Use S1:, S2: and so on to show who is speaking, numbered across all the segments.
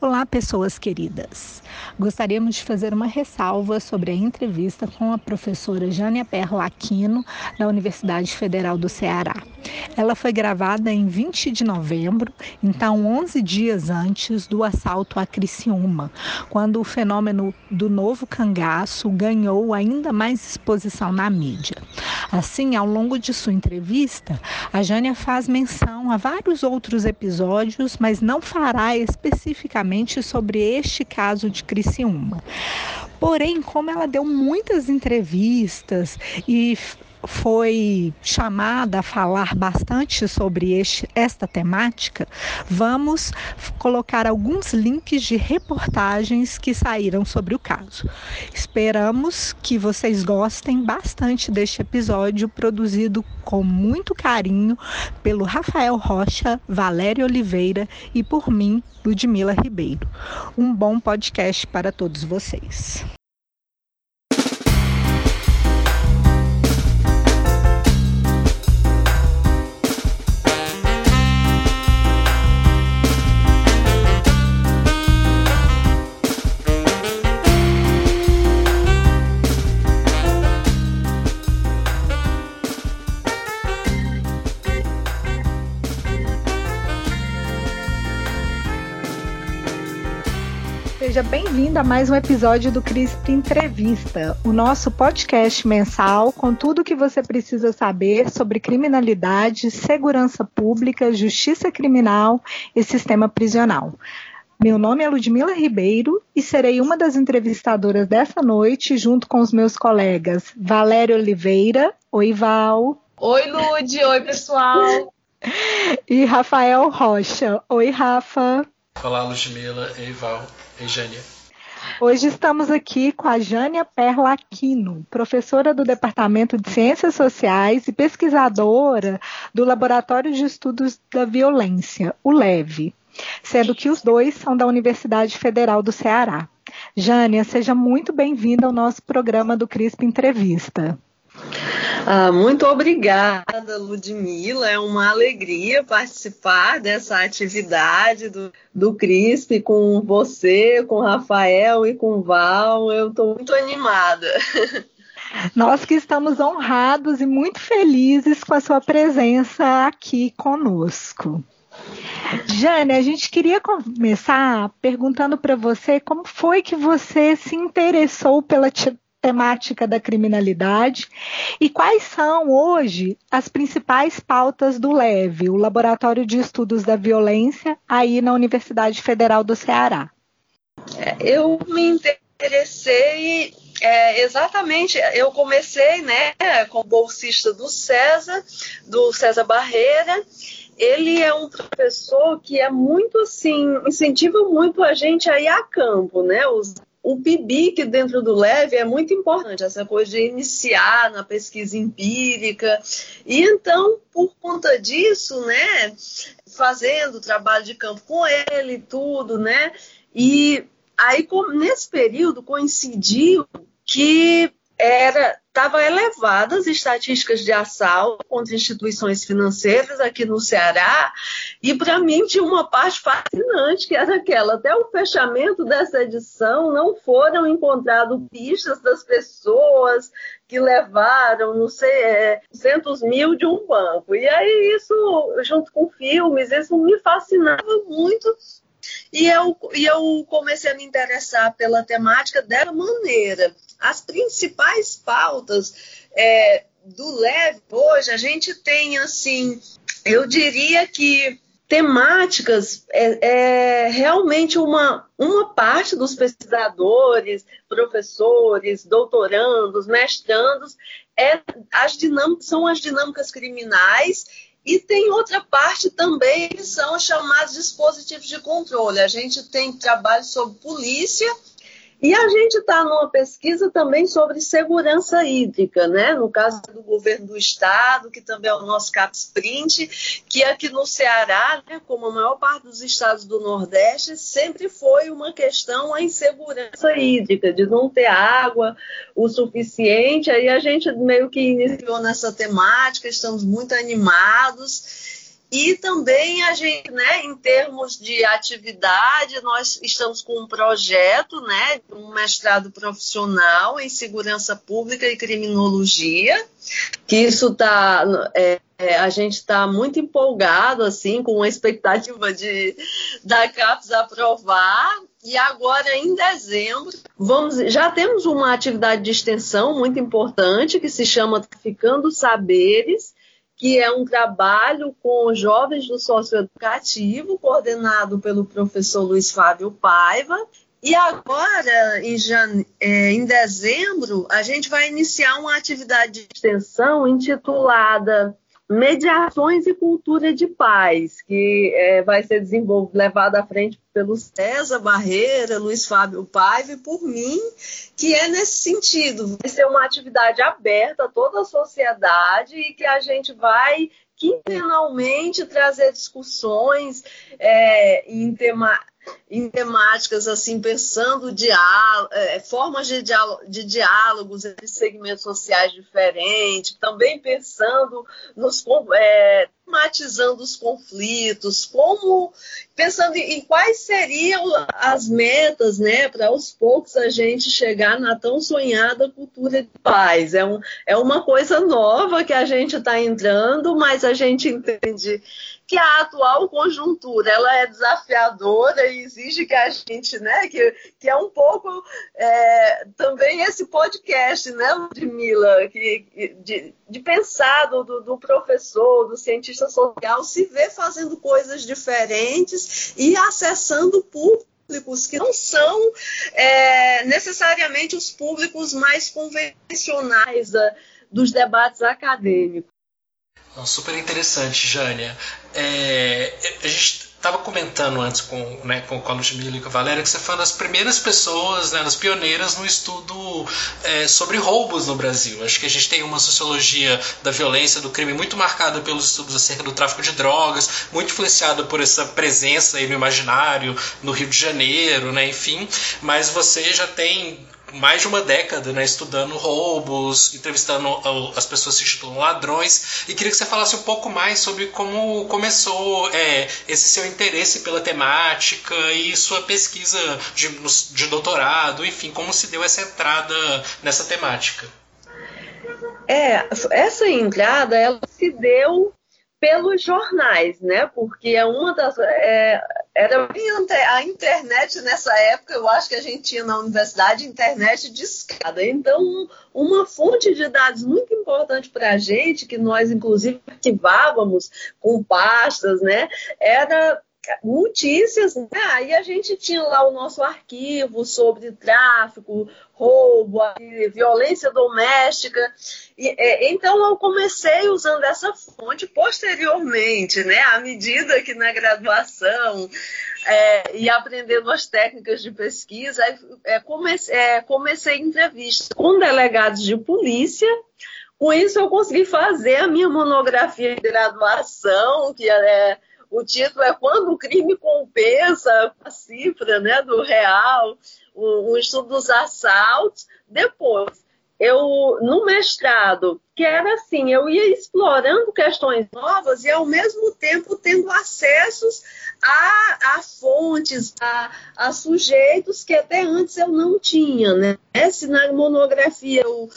S1: Olá, pessoas queridas. Gostaríamos de fazer uma ressalva sobre a entrevista com a professora Jânia Perlaquino, da Universidade Federal do Ceará. Ela foi gravada em 20 de novembro, então 11 dias antes do assalto a Criciúma, quando o fenômeno do novo cangaço ganhou ainda mais exposição na mídia. Assim, ao longo de sua entrevista, a Jânia faz menção a vários outros episódios, mas não fará especificamente sobre este caso de Criciúma. Porém, como ela deu muitas entrevistas e foi chamada a falar bastante sobre este, esta temática, vamos colocar alguns links de reportagens que saíram sobre o caso. Esperamos que vocês gostem bastante deste episódio, produzido com muito carinho pelo Rafael Rocha, Valéria Oliveira e por mim, Ludmila Ribeiro. Um bom podcast para todos vocês. Seja bem-vindo a mais um episódio do CRISP Entrevista, o nosso podcast mensal com tudo o que você precisa saber sobre criminalidade, segurança pública, justiça criminal e sistema prisional. Meu nome é Ludmila Ribeiro e serei uma das entrevistadoras dessa noite, junto com os meus colegas Valéria Oliveira. Oi, Val.
S2: Oi, Lud. Oi, pessoal.
S1: E Rafael Rocha. Oi, Rafa.
S3: Olá, Ludmila. Ei, Val. Ei, Jânia.
S1: Hoje estamos aqui com a Jânia Perla Aquino, professora do Departamento de Ciências Sociais e pesquisadora do Laboratório de Estudos da Violência, o LEV, sendo que os dois são da Universidade Federal do Ceará. Jânia, seja muito bem-vinda ao nosso programa do CRISP Entrevista.
S4: Ah, muito obrigada, Ludmila. É uma alegria participar dessa atividade do, do CRISP com você, com Rafael e com Val. Eu estou muito animada.
S1: Nós que estamos honrados e muito felizes com a sua presença aqui conosco. Jane, a gente queria começar perguntando para você como foi que você se interessou pela temática da criminalidade e quais são hoje as principais pautas do LEVE, o Laboratório de Estudos da Violência, aí na Universidade Federal do Ceará.
S4: Eu me interessei é, exatamente, eu comecei né, como bolsista do César, do César Barreira, ele é um professor que é muito assim, incentiva muito a gente a ir a campo, né? O PIBIC dentro do LEVE é muito importante, essa coisa de iniciar na pesquisa empírica. E então, por conta disso, né, fazendo trabalho de campo com ele, tudo, né, e aí nesse período coincidiu que era estava elevadas as estatísticas de assalto contra instituições financeiras aqui no Ceará, e para mim tinha uma parte fascinante, que era aquela, até o fechamento dessa edição não foram encontradas pistas das pessoas que levaram, não sei, é, centos mil de um banco. E aí isso, junto com filmes, isso me fascinava muito e eu, e eu comecei a me interessar pela temática dessa maneira. As principais pautas é, do leve hoje, a gente tem, assim, eu diria que temáticas é, é, realmente uma, uma parte dos pesquisadores, professores, doutorandos, mestrandos, é, as dinâmicas, são as dinâmicas criminais e tem outra parte também que são chamados dispositivos de controle. A gente tem trabalho sobre polícia e a gente está numa pesquisa também sobre segurança hídrica, né? No caso do governo do estado, que também é o nosso CAPSPRINT, que aqui no Ceará, né, como a maior parte dos estados do Nordeste, sempre foi uma questão a insegurança hídrica, de não ter água o suficiente. Aí a gente meio que iniciou nessa temática, estamos muito animados. E também a gente, né, em termos de atividade, nós estamos com um projeto, né, um mestrado profissional em segurança pública e criminologia, que isso está é, é, a gente está muito empolgado assim com a expectativa de da CAPES aprovar e agora em dezembro vamos já temos uma atividade de extensão muito importante que se chama Traficando Saberes que é um trabalho com jovens do socioeducativo, coordenado pelo professor Luiz Fábio Paiva. E agora, em, jane... É, em dezembro, a gente vai iniciar uma atividade de extensão intitulada Mediações e Cultura de Paz, que é, vai ser desenvolvido, levado à frente pelo César Barreira, Luiz Fábio Paiva e por mim, que é nesse sentido. Vai ser uma atividade aberta a toda a sociedade e que a gente vai quinzenalmente trazer discussões é, em tema, em temáticas assim, pensando diálogo, é, formas de, diálogo, de diálogos entre segmentos sociais diferentes, também pensando nos é, tematizando os conflitos, como pensando em, em quais seriam as metas, né, para aos poucos a gente chegar na tão sonhada cultura de paz. É, um, é uma coisa nova que a gente está entrando, mas a gente entende que a atual conjuntura ela é desafiadora e exige que a gente, né, que, que é um pouco é, também esse podcast, né, Ludmilla, que, de, de pensar do, do professor, do cientista social, se ver fazendo coisas diferentes e acessando públicos que não são é, necessariamente os públicos mais convencionais da, dos debates acadêmicos.
S3: Super interessante, Jânia. É, a gente estava comentando antes com, né, com, com a e com a Valéria que você foi uma das primeiras pessoas, né, das pioneiras no estudo é, sobre roubos no Brasil. Acho que a gente tem uma sociologia da violência, do crime muito marcada pelos estudos acerca do tráfico de drogas, muito influenciada por essa presença aí no imaginário, no Rio de Janeiro, né, enfim. Mas você já tem mais de uma década né, estudando roubos, entrevistando as pessoas que se titulam ladrões, e queria que você falasse um pouco mais sobre como começou é, esse seu interesse pela temática e sua pesquisa de, de doutorado, enfim, como se deu essa entrada nessa temática.
S4: É, essa entrada ela se deu pelos jornais, né? Porque é uma das. É, era a internet nessa época, eu acho que a gente tinha na universidade internet de escada. Então, uma fonte de dados muito importante para a gente, que nós inclusive arquivávamos com pastas, né? Era notícias, né? Aí a gente tinha lá o nosso arquivo sobre tráfico, roubo, violência doméstica. E, é, então eu comecei usando essa fonte posteriormente, né? À medida que na graduação é, e aprendendo as técnicas de pesquisa, é, comecei, é, comecei entrevistas com delegados de polícia. Com isso eu consegui fazer a minha monografia de graduação, que é o título é Quando o crime compensa a cifra né, do real, o, o estudo dos assaltos. Depois, eu no mestrado, que era assim, eu ia explorando questões novas e ao mesmo tempo tendo acessos a, a fontes, a, a, sujeitos que até antes eu não tinha, né? Se na monografia eu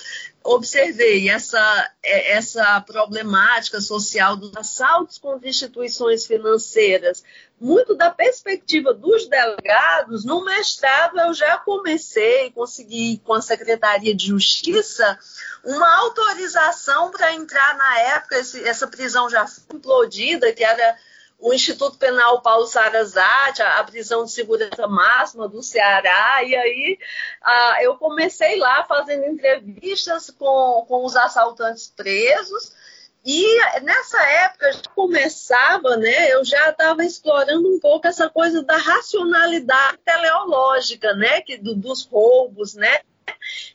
S4: observei essa, é, essa problemática social dos assaltos contra instituições financeiras, muito da perspectiva dos delegados, no mestrado eu já comecei, consegui com a Secretaria de Justiça uma autorização para entrar na época, esse, essa prisão já foi implodida, que era o Instituto Penal Paulo Sarazate, a, prisão de segurança máxima do Ceará, e aí ah, eu comecei lá fazendo entrevistas com, com os assaltantes presos, e nessa época já começava, né? Eu já estava explorando um pouco essa coisa da racionalidade teleológica, né? Que, do, dos roubos, né?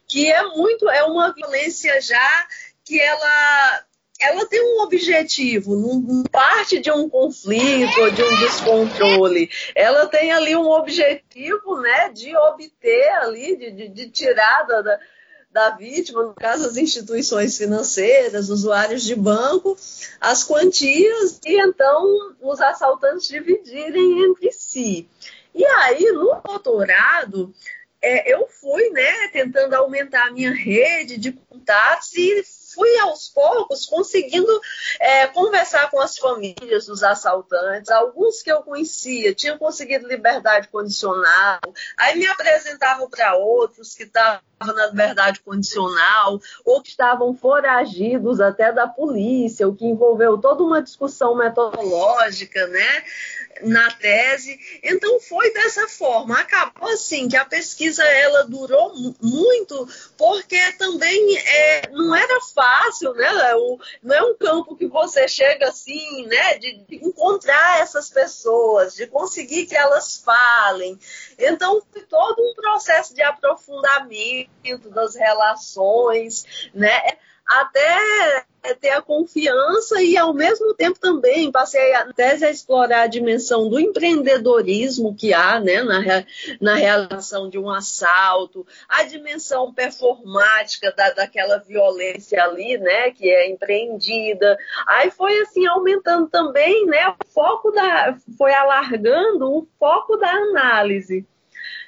S4: Que é muito, é uma violência já que ela ela tem um objetivo, não parte de um conflito ou de um descontrole. Ela tem ali um objetivo, né, de obter ali, de, de, de tirar da, da vítima, no caso as instituições financeiras, usuários de banco, as quantias e então os assaltantes dividirem entre si. E aí, no doutorado, é, eu fui né, tentando aumentar a minha rede de contatos e fui aos poucos conseguindo é, conversar com as famílias dos assaltantes. Alguns que eu conhecia tinham conseguido liberdade condicional, aí me apresentavam para outros que estavam na liberdade condicional ou que estavam foragidos até da polícia, o que envolveu toda uma discussão metodológica, né? Na tese. Então foi dessa forma. Acabou assim que a pesquisa ela durou muito porque também é, não era fácil, né? Não é um campo que você chega assim, né? De, de, encontrar essas pessoas, de conseguir que elas falem. Então foi todo um processo de aprofundamento das relações, né? Até ter a confiança e, ao mesmo tempo, também passei a tese a explorar a dimensão do empreendedorismo que há né, na, na realização de um assalto, a dimensão performática da, daquela violência ali, né, que é empreendida. Aí foi assim, aumentando também né, o foco da. foi alargando o foco da análise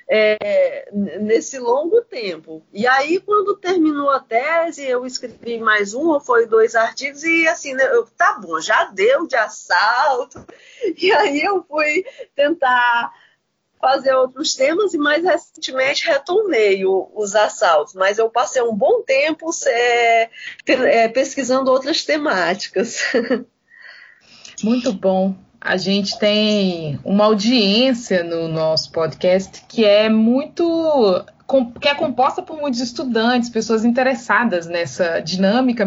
S4: é, nesse longo tempo. E aí, quando terminou a tese, eu escrevi mais um ou foi dois artigos e assim, né, eu, tá bom, já deu de assalto. E aí eu fui tentar fazer outros temas e mais recentemente retomei o, os assaltos, mas eu passei um bom tempo é, pesquisando outras temáticas.
S5: Muito bom a gente tem uma audiência no nosso podcast que é muito que é composta por muitos estudantes, pessoas interessadas nessa dinâmica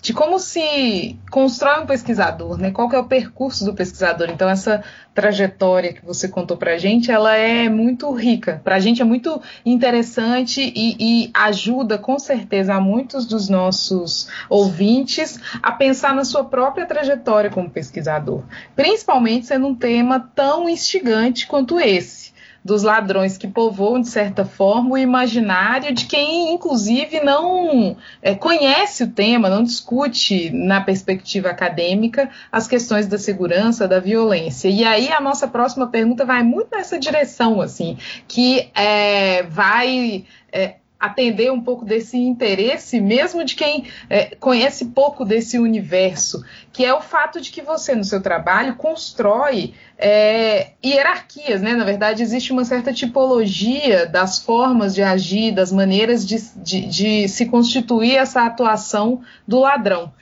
S5: de como se constrói um pesquisador, né? Qual é o percurso do pesquisador? Então essa trajetória que você contou para a gente, ela é muito rica. Para a gente é muito interessante e, e ajuda com certeza a muitos dos nossos ouvintes a pensar na sua própria trajetória como pesquisador, principalmente sendo um tema tão instigante quanto esse dos ladrões que povoam, de certa forma, o imaginário de quem, inclusive, não é, conhece o tema, não discute na perspectiva acadêmica as questões da segurança, da violência. E aí a nossa próxima pergunta vai muito nessa direção, assim, que é, vai. É, atender um pouco desse interesse, mesmo de quem é, conhece pouco desse universo, que é o fato de que você, no seu trabalho, constrói é, hierarquias, né? Na verdade, existe uma certa tipologia das formas de agir, das maneiras de, de, de se constituir essa atuação do ladrão.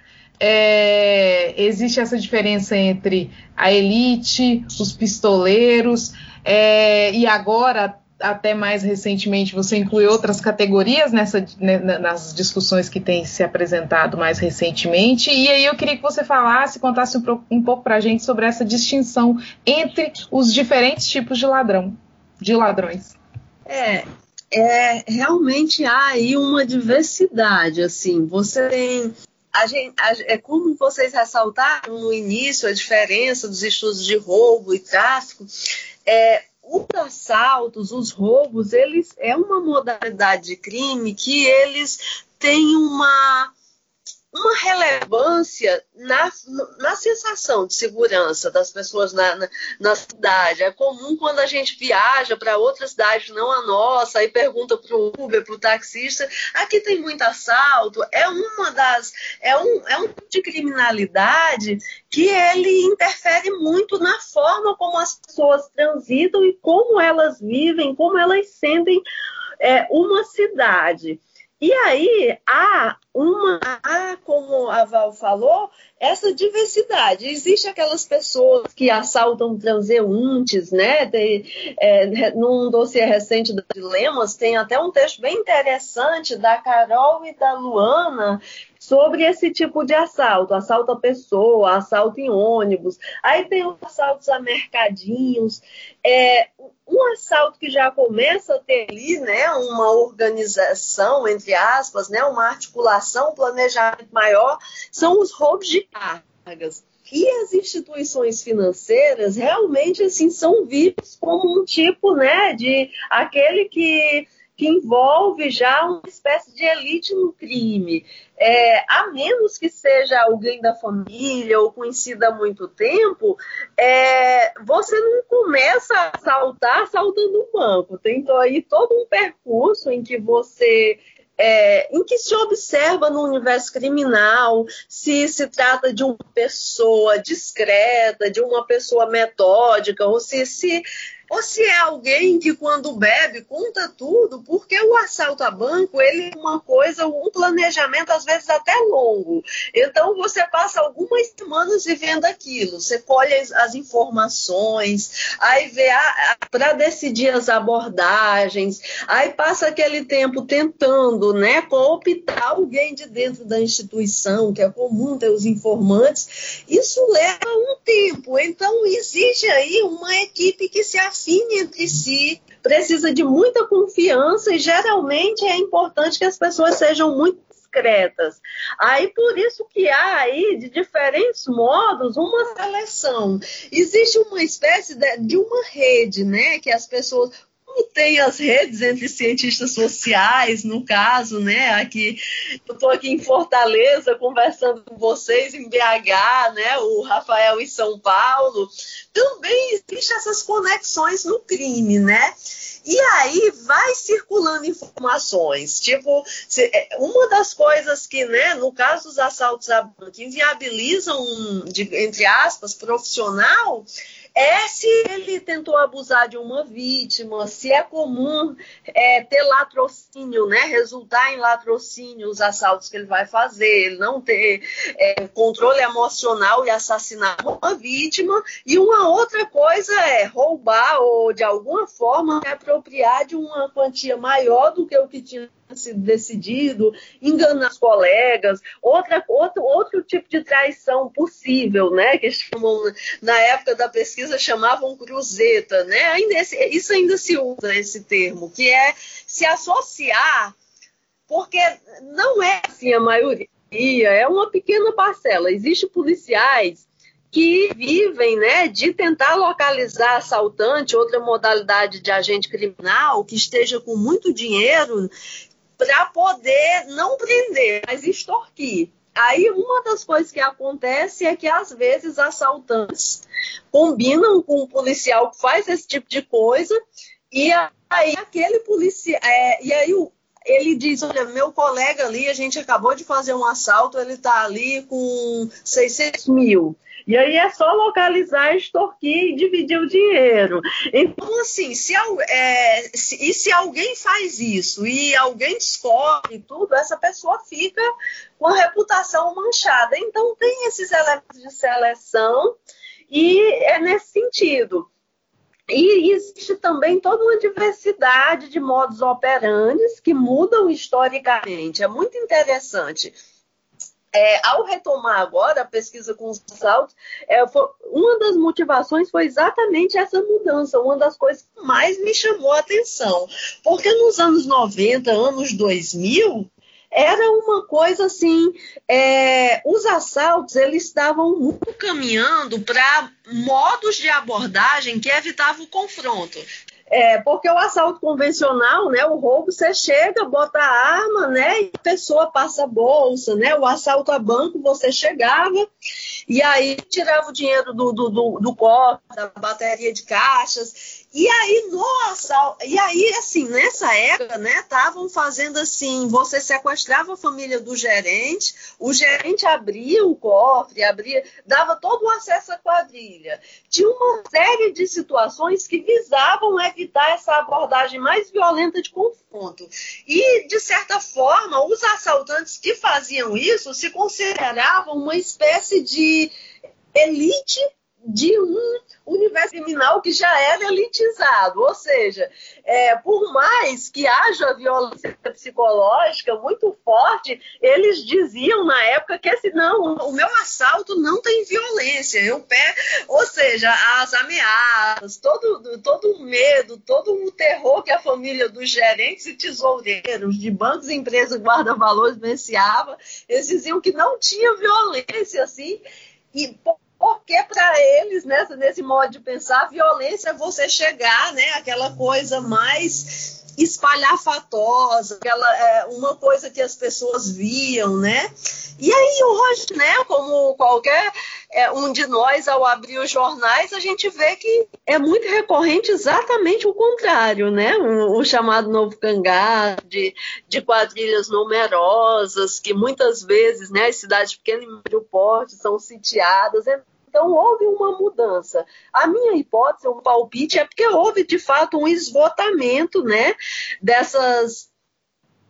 S5: É, existe essa diferença entre a elite, os pistoleiros, é, e agora até mais recentemente você inclui outras categorias nessa, né, nas discussões que têm se apresentado mais recentemente. E aí eu queria que você falasse, contasse um, um pouco para a gente sobre essa distinção entre os diferentes tipos de ladrão, de ladrões.
S4: É, é realmente há aí uma diversidade. Assim, você tem a gente, a, é como vocês ressaltaram no início a diferença dos estudos de roubo e tráfico. É, os assaltos, os roubos, eles é uma modalidade de crime que eles têm uma uma relevância na, na sensação de segurança das pessoas na, na, na cidade. É comum quando a gente viaja para outra cidade, não a nossa, aí pergunta para o Uber, para o taxista, aqui tem muito assalto. É uma das. É um, é um tipo de criminalidade que ele interfere muito na forma como as pessoas transitam e como elas vivem, como elas sentem é, uma cidade. E aí há uma, há, como a Val falou, essa diversidade. Existem aquelas pessoas que assaltam transeuntes, né? Tem, é, num dossiê recente do Dilemas, tem até um texto bem interessante da Carol e da Luana sobre esse tipo de assalto, assalto a pessoa, assalto em ônibus. Aí tem os assaltos a mercadinhos. É, um assalto que já começa a ter ali, né, uma organização, entre aspas, né, uma articulação, um planejamento maior, são os roubos de cargas. E as instituições financeiras realmente assim são vistas como um tipo, né, de aquele que que envolve já uma espécie de elite no crime. É, a menos que seja alguém da família ou conhecida há muito tempo, é, você não começa a assaltar assaltando um banco. Tem então, aí todo um percurso em que você é, em que se observa no universo criminal se se trata de uma pessoa discreta, de uma pessoa metódica, ou se, se ou se é alguém que quando bebe conta tudo, porque o assalto a banco ele é uma coisa, um planejamento às vezes até longo. Então você passa algumas semanas vivendo aquilo, você colhe as informações, aí vê para decidir as abordagens, aí passa aquele tempo tentando, né, cooptar alguém de dentro da instituição, que é comum ter os informantes. Isso leva tempo. Então existe aí uma equipe que se afine entre si, precisa de muita confiança e geralmente é importante que as pessoas sejam muito discretas. Aí por isso que há aí de diferentes modos uma seleção. Existe uma espécie de, de uma rede, né, que as pessoas como tem as redes entre cientistas sociais, no caso, né? Aqui, eu estou aqui em Fortaleza conversando com vocês em BH, né? O Rafael em São Paulo. Também existem essas conexões no crime, né? E aí vai circulando informações. Tipo, é, uma das coisas que, né, no caso dos assaltos a banco, inviabilizam, um, entre aspas, profissional, é se ele tentou abusar de uma vítima, se é comum é, ter latrocínio, né? Resultar em latrocínio os assaltos que ele vai fazer, não ter é, controle emocional e assassinar uma vítima. E uma outra coisa é roubar ou de alguma forma apropriar de uma quantia maior do que o que tinha sido decidido, enganar os colegas, outra, outro, outro tipo de traição possível, né? Que chamam, na época da pesquisa chamavam cruzeta, né? Ainda esse, isso ainda se usa esse termo, que é se associar, porque não é assim a maioria, é uma pequena parcela. Existem policiais que vivem né, de tentar localizar assaltante, outra modalidade de agente criminal que esteja com muito dinheiro para poder não prender, mas extorquir. Aí uma das coisas que acontece é que às vezes assaltantes combinam com um policial que faz esse tipo de coisa e aí aquele policial é, e aí ele diz, olha, meu colega ali, a gente acabou de fazer um assalto, ele está ali com 600 mil. E aí é só localizar, extorquir e dividir o dinheiro. Então, assim, se, é, se, e se alguém faz isso e alguém descobre tudo, essa pessoa fica com a reputação manchada. Então, tem esses elementos de seleção e é nesse sentido. E existe também toda uma diversidade de modos operantes que mudam historicamente. É muito interessante é, ao retomar agora a pesquisa com os assaltos, é, foi, uma das motivações foi exatamente essa mudança, uma das coisas que mais me chamou a atenção. Porque nos anos 90, anos 2000, era uma coisa assim, é, os assaltos eles estavam muito caminhando para modos de abordagem que evitavam o confronto. É, porque o assalto convencional, né, o roubo, você chega, bota a arma, né, e a pessoa passa a bolsa, né, o assalto a banco, você chegava e aí tirava o dinheiro do, do, do, do cofre, da bateria de caixas e aí, nossa, e aí, assim, nessa época, né, estavam fazendo assim, você sequestrava a família do gerente, o gerente abria o cofre, abria, dava todo o acesso à quadrilha. Tinha uma série de situações que visavam evitar essa abordagem mais violenta de confronto. E, de certa forma, os assaltantes que faziam isso se consideravam uma espécie de elite de um universo criminal que já era elitizado. Ou seja, é, por mais que haja violência psicológica muito forte, eles diziam na época que assim, não, o meu assalto não tem violência. Eu pé, ou seja, as ameaças, todo, todo o medo, todo o terror que a família dos gerentes e tesoureiros de bancos e empresas guarda-valores vivenciava, eles diziam que não tinha violência assim. E porque para eles, né, nesse modo de pensar, violência é você chegar, né, aquela coisa mais espalhafatosa, aquela, é, uma coisa que as pessoas viam, né? E aí hoje, né, como qualquer é, um de nós, ao abrir os jornais, a gente vê que é muito recorrente exatamente o contrário, né? O, o chamado novo cangá, de, de quadrilhas numerosas, que muitas vezes, né, as cidades pequenas e médio porte são sitiadas, então, houve uma mudança. A minha hipótese, um palpite, é porque houve, de fato, um esgotamento né, dessas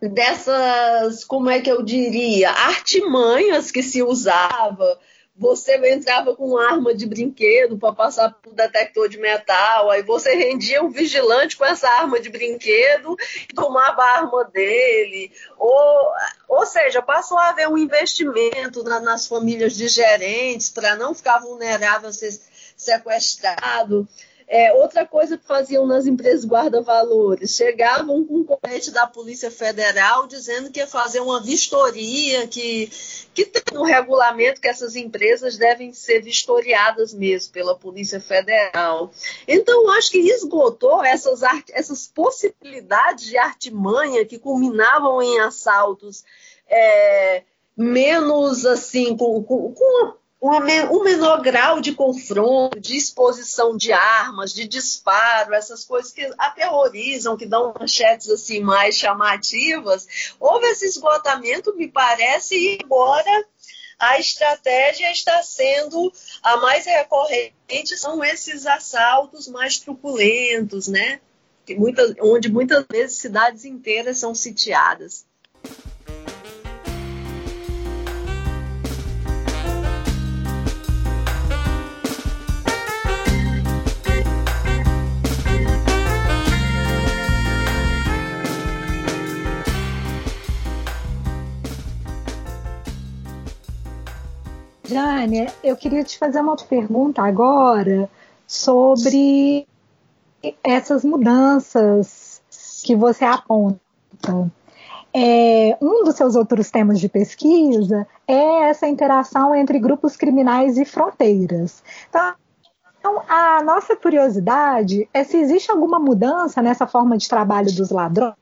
S4: dessas, como é que eu diria, artimanhas que se usava você entrava com arma de brinquedo para passar por detector de metal, aí você rendia um vigilante com essa arma de brinquedo e tomava a arma dele. Ou, ou seja, passou a haver um investimento na, nas famílias de gerentes para não ficar vulnerável a ser sequestrado. É, outra coisa que faziam nas empresas guarda-valores, chegavam com um colete da Polícia Federal dizendo que ia fazer uma vistoria, que, que tem um regulamento que essas empresas devem ser vistoriadas mesmo pela Polícia Federal. Então, acho que esgotou essas, essas possibilidades de artimanha que culminavam em assaltos é, menos assim, com, com, com um menor grau de confronto, de exposição de armas, de disparo, essas coisas que aterrorizam, que dão manchetes assim mais chamativas, houve esse esgotamento, me parece, e agora a estratégia está sendo a mais recorrente, são esses assaltos mais truculentos, né? Muitas, onde muitas vezes cidades inteiras são sitiadas.
S1: Jane, eu queria te fazer uma pergunta agora sobre essas mudanças que você aponta. É, um dos seus outros temas de pesquisa é essa interação entre grupos criminais e fronteiras. Então, a nossa curiosidade é se existe alguma mudança nessa forma de trabalho dos ladrões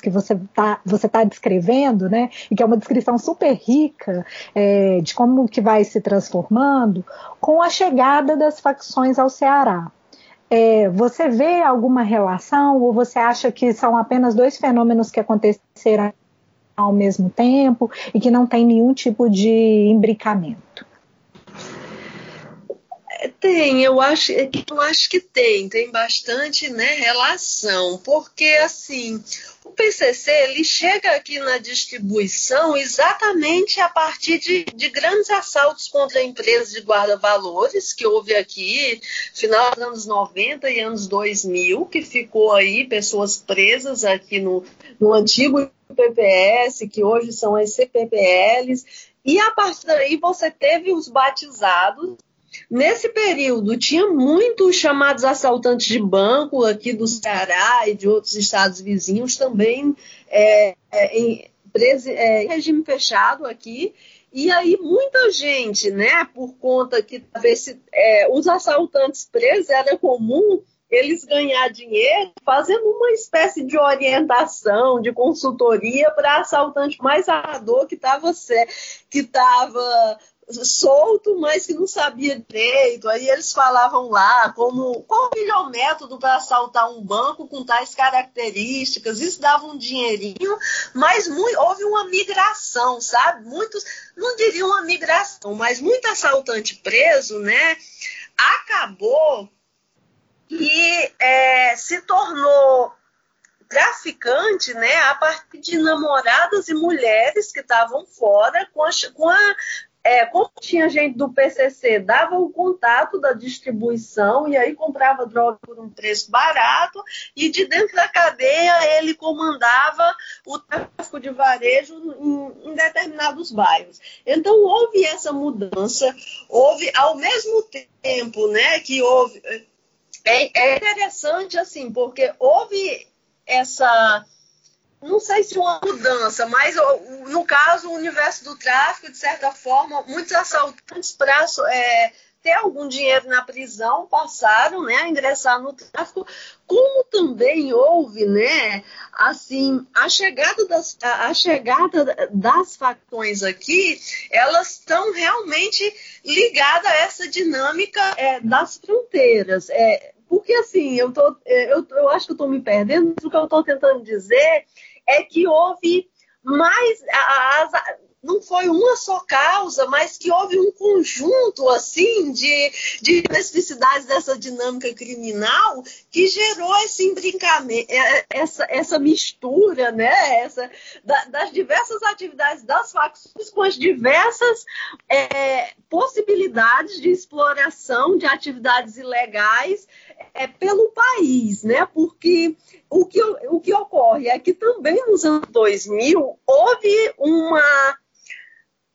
S1: que você está você tá descrevendo, né, e que é uma descrição super rica é, de como que vai se transformando, com a chegada das facções ao Ceará. É, você vê alguma relação ou você acha que são apenas dois fenômenos que aconteceram ao mesmo tempo e que não tem nenhum tipo de imbricamento?
S4: Tem, eu acho, eu acho que tem, tem bastante né, relação, porque assim, o PCC ele chega aqui na distribuição exatamente a partir de, de grandes assaltos contra empresas de guarda-valores que houve aqui final dos anos 90 e anos 2000, que ficou aí pessoas presas aqui no, no antigo PPS, que hoje são as CPPLs, e a partir daí você teve os batizados Nesse período, tinha muitos chamados assaltantes de banco aqui do Ceará e de outros estados vizinhos também é, é, em, é, em regime fechado aqui. E aí muita gente, né, por conta que é, os assaltantes presos era comum eles ganhar dinheiro fazendo uma espécie de orientação, de consultoria para assaltante mais amador que estava que estava solto, mas que não sabia direito. Aí eles falavam lá como qual o melhor método para assaltar um banco com tais características. Isso dava um dinheirinho, mas muito, houve uma migração, sabe? Muitos, não diriam uma migração, mas muito assaltante preso, né? Acabou que é, se tornou traficante, né, a partir de namoradas e mulheres que estavam fora com a, com a é, como tinha gente do PCC, dava o contato da distribuição e aí comprava droga por um preço barato e de dentro da cadeia ele comandava o tráfico de varejo em, em determinados bairros. Então houve essa mudança, houve ao mesmo tempo, né, que houve é, é interessante assim, porque houve essa não sei se uma mudança, mas no caso, o universo do tráfico, de certa forma, muitos assaltantes para é, ter algum dinheiro na prisão, passaram né, a ingressar no tráfico, como também houve, né, assim, a chegada das, a chegada das facções aqui, elas estão realmente ligadas a essa dinâmica é, das fronteiras. É, porque assim, eu, tô, é, eu, eu acho que eu estou me perdendo, o que eu estou tentando dizer é que houve mais. As, não foi uma só causa, mas que houve um conjunto assim de, de especificidades dessa dinâmica criminal que gerou esse embrincamento, é, essa, essa mistura, né? Essa, da, das diversas atividades das facções com as diversas é, possibilidades de exploração de atividades ilegais é, pelo país, né? Porque o que, o que ocorre é que também nos anos 2000 houve uma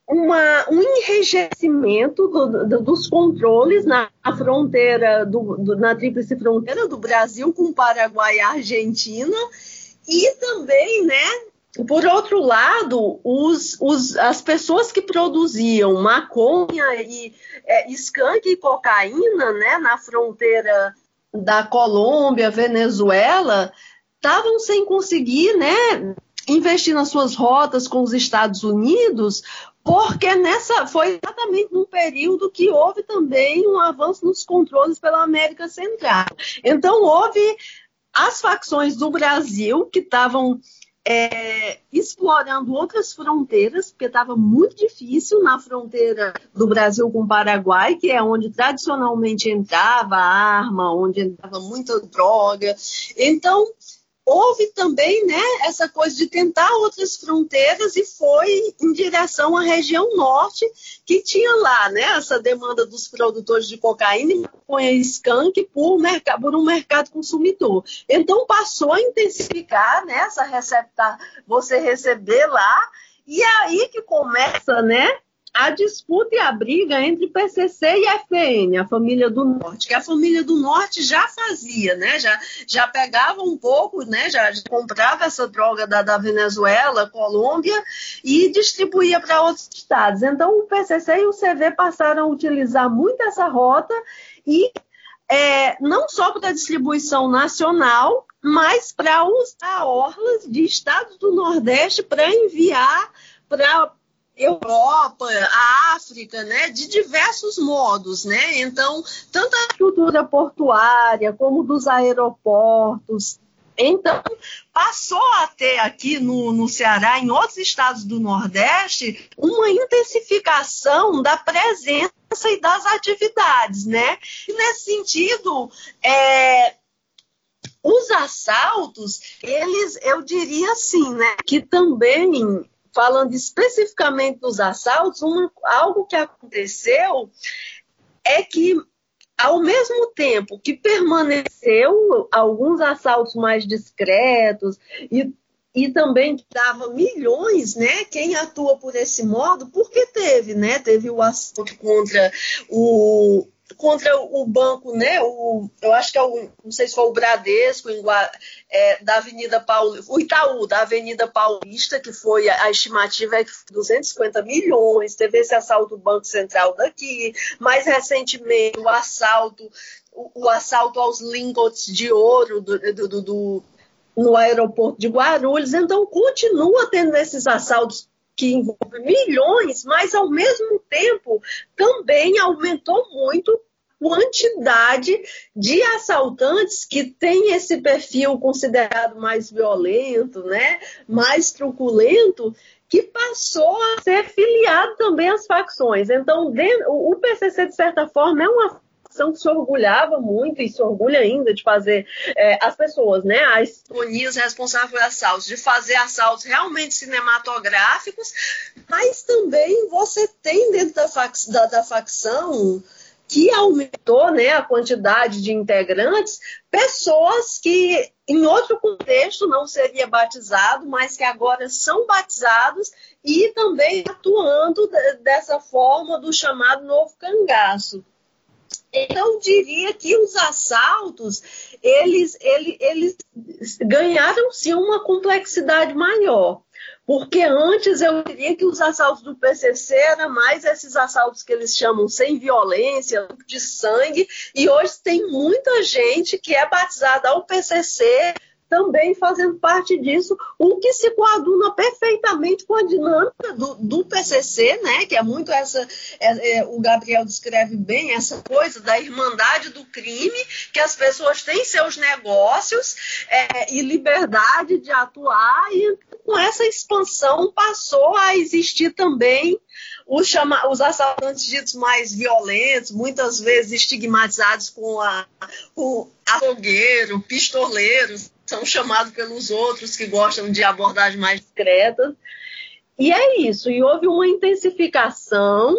S4: uma, um enrijecimento do, do, dos controles na fronteira, do, na tríplice fronteira do Brasil com Paraguai e Argentina, e também, né, por outro lado, os, os, as pessoas que produziam maconha e é, skunk e cocaína né, na fronteira da Colômbia, Venezuela, estavam sem conseguir né, investir nas suas rotas com os Estados Unidos, porque nessa foi exatamente num período que houve também um avanço nos controles pela América Central. Então houve as facções do Brasil que estavam é, explorando outras fronteiras, porque estava muito difícil na fronteira do Brasil com o Paraguai, que é onde tradicionalmente entrava arma, onde entrava muita droga. Então, houve também né, essa coisa de tentar outras fronteiras e foi em direção à região norte, que tinha lá né, essa demanda dos produtores de cocaína e maconha skunk por, por um mercado consumidor. Então passou a intensificar né, essa recepta, você receber lá, e é aí que começa né, a disputa e a briga entre PCC e FN, a família do Norte, que a família do Norte já fazia, né? Já, já pegava um pouco, né? Já, já comprava essa droga da, da Venezuela, Colômbia e distribuía para outros estados. Então o PCC e o CV passaram a utilizar muito essa rota e é, não só para a distribuição nacional, mas para usar orlas de estados do Nordeste para enviar para Europa, a África, né, de diversos modos, né? Então, tanto a estrutura portuária como dos aeroportos. Então, passou a ter aqui no, no Ceará, em outros estados do Nordeste, uma intensificação da presença e das atividades, né? E nesse sentido, é, os assaltos, eles, eu diria assim, né, que também falando especificamente dos assaltos, algo que aconteceu é que, ao mesmo tempo que permaneceu alguns assaltos mais discretos e, e também que dava milhões, né? Quem atua por esse modo, porque teve, né? Teve o assalto contra o contra o banco, né? O, eu acho que é o, não sei se foi o Bradesco, em, é, da Avenida Paulista, o Itaú, da Avenida Paulista, que foi a, estimativa é que 250 milhões, teve esse assalto do Banco Central daqui, mais recentemente o assalto, o, o assalto aos lingots de ouro do, do, do, do no aeroporto de Guarulhos, então continua tendo esses assaltos que envolve milhões, mas ao mesmo tempo também aumentou muito a quantidade de assaltantes que tem esse perfil considerado mais violento, né, mais truculento, que passou a ser filiado também às facções. Então, o PCC, de certa forma, é uma que se orgulhava muito e se orgulha ainda de fazer é, as pessoas, né, as unias responsáveis por assaltos, de fazer assaltos realmente cinematográficos, mas também você tem dentro da, fac da, da facção que aumentou né, a quantidade de integrantes, pessoas que em outro contexto não seria batizado, mas que agora são batizados e também atuando dessa forma do chamado novo cangaço. Então, diria que os assaltos, eles, eles, eles ganharam sim uma complexidade maior. Porque antes eu diria que os assaltos do PCC eram mais esses assaltos que eles chamam sem violência, de sangue, e hoje tem muita gente que é batizada ao PCC também fazendo parte disso, o que se coaduna perfeitamente com a dinâmica do, do PCC, né, que é muito essa, é, é, o Gabriel descreve bem essa coisa da irmandade do crime, que as pessoas têm seus negócios é, e liberdade de atuar, e com essa expansão passou a existir também os, chama, os assaltantes ditos mais violentos, muitas vezes estigmatizados com a, o açougueiro, pistoleiro, são chamados pelos outros que gostam de abordagem mais discreta. E é isso, e houve uma intensificação,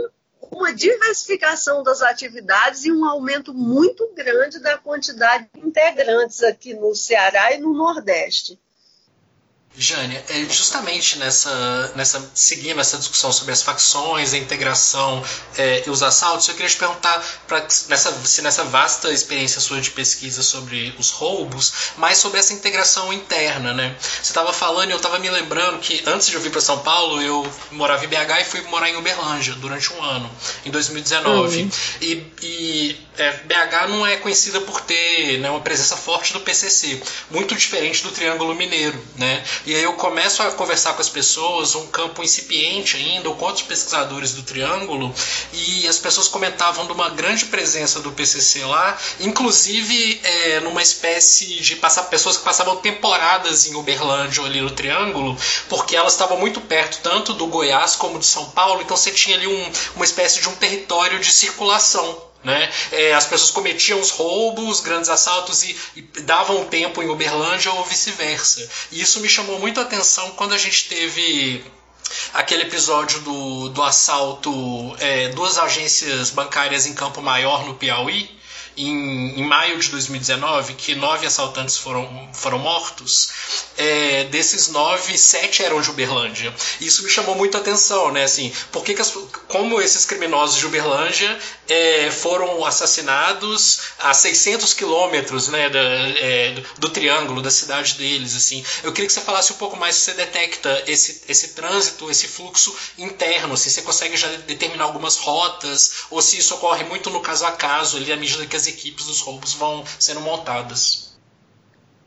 S4: uma diversificação das atividades e um aumento muito grande da quantidade de integrantes aqui no Ceará e no Nordeste.
S3: Jânia, é justamente nessa, nessa seguindo essa discussão sobre as facções, a integração é, e os assaltos, eu queria te perguntar pra, nessa, se nessa vasta experiência sua de pesquisa sobre os roubos, mais sobre essa integração interna, né? Você estava falando e eu estava me lembrando que antes de eu vir para São Paulo, eu morava em BH e fui morar em Uberlândia durante um ano, em 2019. Uhum. E, e é, BH não é conhecida por ter né, uma presença forte do PCC, muito diferente do Triângulo Mineiro, né? E aí eu começo a conversar com as pessoas, um campo incipiente ainda, ou com outros pesquisadores do Triângulo, e as pessoas comentavam de uma grande presença do PCC lá, inclusive é, numa espécie de passar pessoas que passavam temporadas em Uberlândia ou ali no Triângulo, porque elas estavam muito perto tanto do Goiás como de São Paulo, então você tinha ali um, uma espécie de um território de circulação né? É, as pessoas cometiam os roubos, grandes assaltos e, e davam tempo em Uberlândia ou vice-versa. E isso me chamou muito a atenção quando a gente teve aquele episódio do, do assalto é, duas agências bancárias em Campo Maior, no Piauí, em, em, maio de 2019, que nove assaltantes foram, foram mortos, é, desses nove, sete eram de Uberlândia. Isso me chamou muito a atenção, né? Assim, por que, que as, como esses criminosos de Uberlândia é, foram assassinados a 600 quilômetros né, é, do, triângulo, da cidade deles, assim. Eu queria que você falasse um pouco mais se você detecta esse, esse trânsito, esse fluxo interno, se você consegue já determinar algumas rotas, ou se isso ocorre muito no caso a caso, ali, à medida que as equipes dos roubos vão sendo montadas.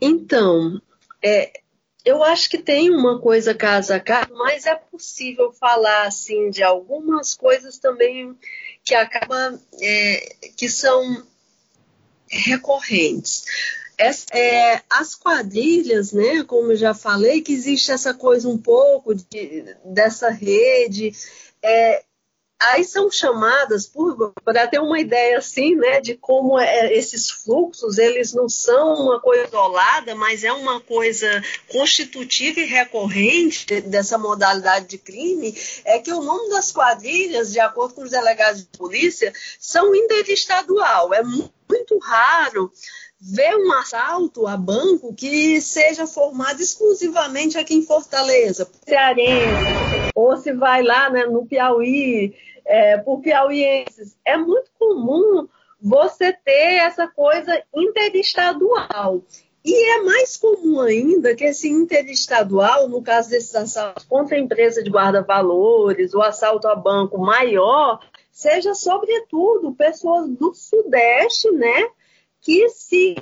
S4: Então, é, eu acho que tem uma coisa casa a casa, mas é possível falar assim de algumas coisas também que acaba é, que são recorrentes. É, as quadrilhas, né, como eu já falei, que existe essa coisa um pouco de, dessa rede, é, aí são chamadas para ter uma ideia assim, né, de como é, esses fluxos eles não são uma coisa isolada, mas é uma coisa constitutiva e recorrente dessa modalidade de crime, é que o nome das quadrilhas, de acordo com os delegados de polícia, são interestadual. É muito raro ver um assalto a banco que seja formado exclusivamente aqui em Fortaleza, cearense, ou se vai lá né, no Piauí, é, por piauienses. É muito comum você ter essa coisa interestadual. E é mais comum ainda que esse interestadual, no caso desses assaltos contra a empresa de guarda-valores, o assalto a banco maior, seja sobretudo pessoas do Sudeste, né, que se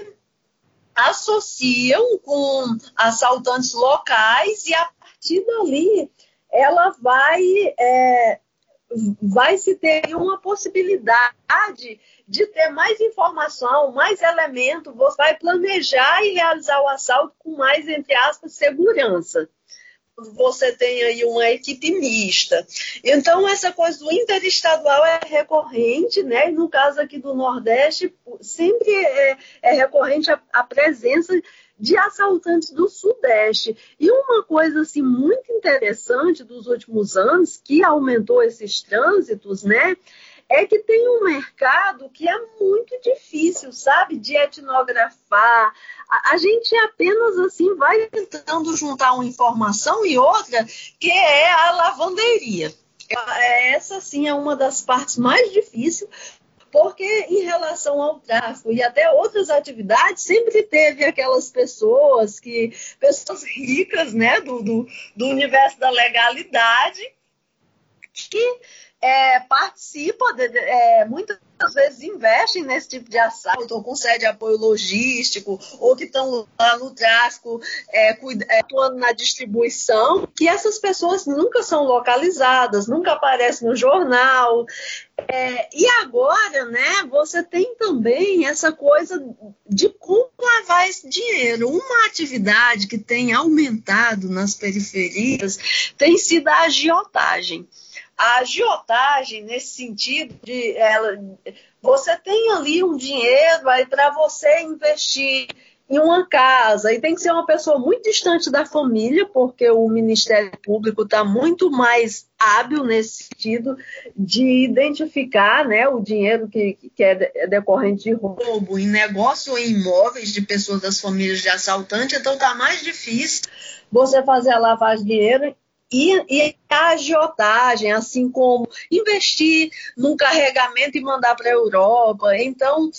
S4: associam com assaltantes locais e a partir dali ela vai é, vai se ter uma possibilidade de ter mais informação, mais elemento, você vai planejar e realizar o assalto com mais, entre aspas, segurança. Você tem aí uma equipe mista. Então, essa coisa do interestadual é recorrente, né? No caso aqui do Nordeste, sempre é, é recorrente a, a presença de assaltantes do Sudeste. E uma coisa assim muito interessante dos últimos anos que aumentou esses trânsitos, né? É que tem um mercado que é muito difícil, sabe, de etnografar. A, a gente apenas assim vai tentando juntar uma informação e outra, que é a lavanderia. Essa sim é uma das partes mais difíceis, porque em relação ao tráfico e até outras atividades, sempre teve aquelas pessoas que, pessoas ricas, né, do, do, do universo da legalidade, que é, participa, de, é, muitas vezes investem nesse tipo de assalto, ou concede de apoio logístico, ou que estão lá no tráfico, é, é, atuando na distribuição, que essas pessoas nunca são localizadas, nunca aparecem no jornal. É, e agora, né, você tem também essa coisa de como lavar esse dinheiro. Uma atividade que tem aumentado nas periferias tem sido a agiotagem a agiotagem nesse sentido de ela, você tem ali um dinheiro aí para você investir em uma casa e tem que ser uma pessoa muito distante da família porque o Ministério Público está muito mais hábil nesse sentido de identificar né, o dinheiro que, que é decorrente de roubo em negócio ou em imóveis de pessoas das famílias de assaltante, então está mais difícil você fazer a lavagem de dinheiro e, a agiotagem, assim como investir num carregamento e mandar para a Europa. Então,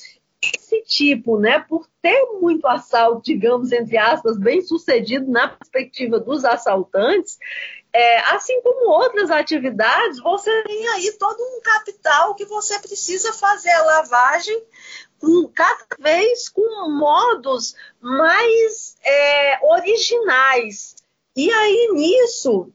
S4: esse tipo, né, por ter muito assalto, digamos, entre aspas, bem sucedido na perspectiva dos assaltantes, é, assim como outras atividades, você tem aí todo um capital que você precisa fazer a lavagem com, cada vez com modos mais é, originais. E aí nisso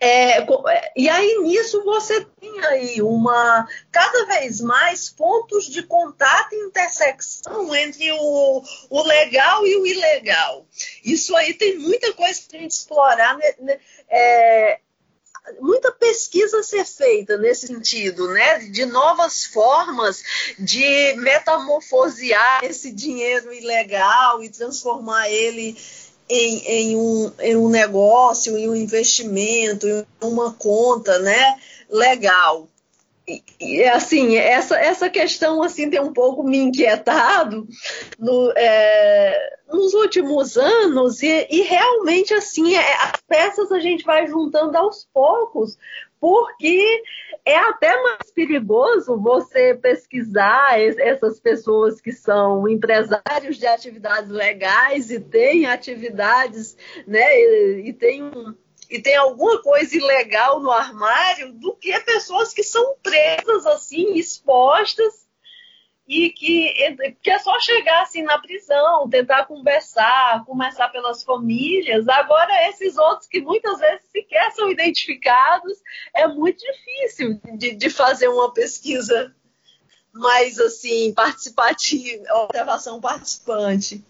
S4: é, é, e aí nisso você tem aí uma cada vez mais pontos de contato e intersecção entre o, o legal e o ilegal. Isso aí tem muita coisa para gente explorar, né, né, é, muita pesquisa a ser feita nesse sentido, né? De novas formas de metamorfosear esse dinheiro ilegal e transformar ele em, em, um, em um negócio, em um investimento, em uma conta, né? Legal. E, e assim, essa, essa questão assim tem um pouco me inquietado no, é, nos últimos anos e, e realmente assim é, as peças a gente vai juntando aos poucos porque é até mais perigoso você pesquisar essas pessoas que são empresários de atividades legais e têm atividades, né, e, tem um, e tem alguma coisa ilegal no armário do que pessoas que são presas assim, expostas e que, que é só chegar assim na prisão, tentar conversar, começar pelas famílias. Agora, esses outros que muitas vezes sequer são identificados, é muito difícil de, de fazer uma pesquisa mais assim, participativa, observação participante.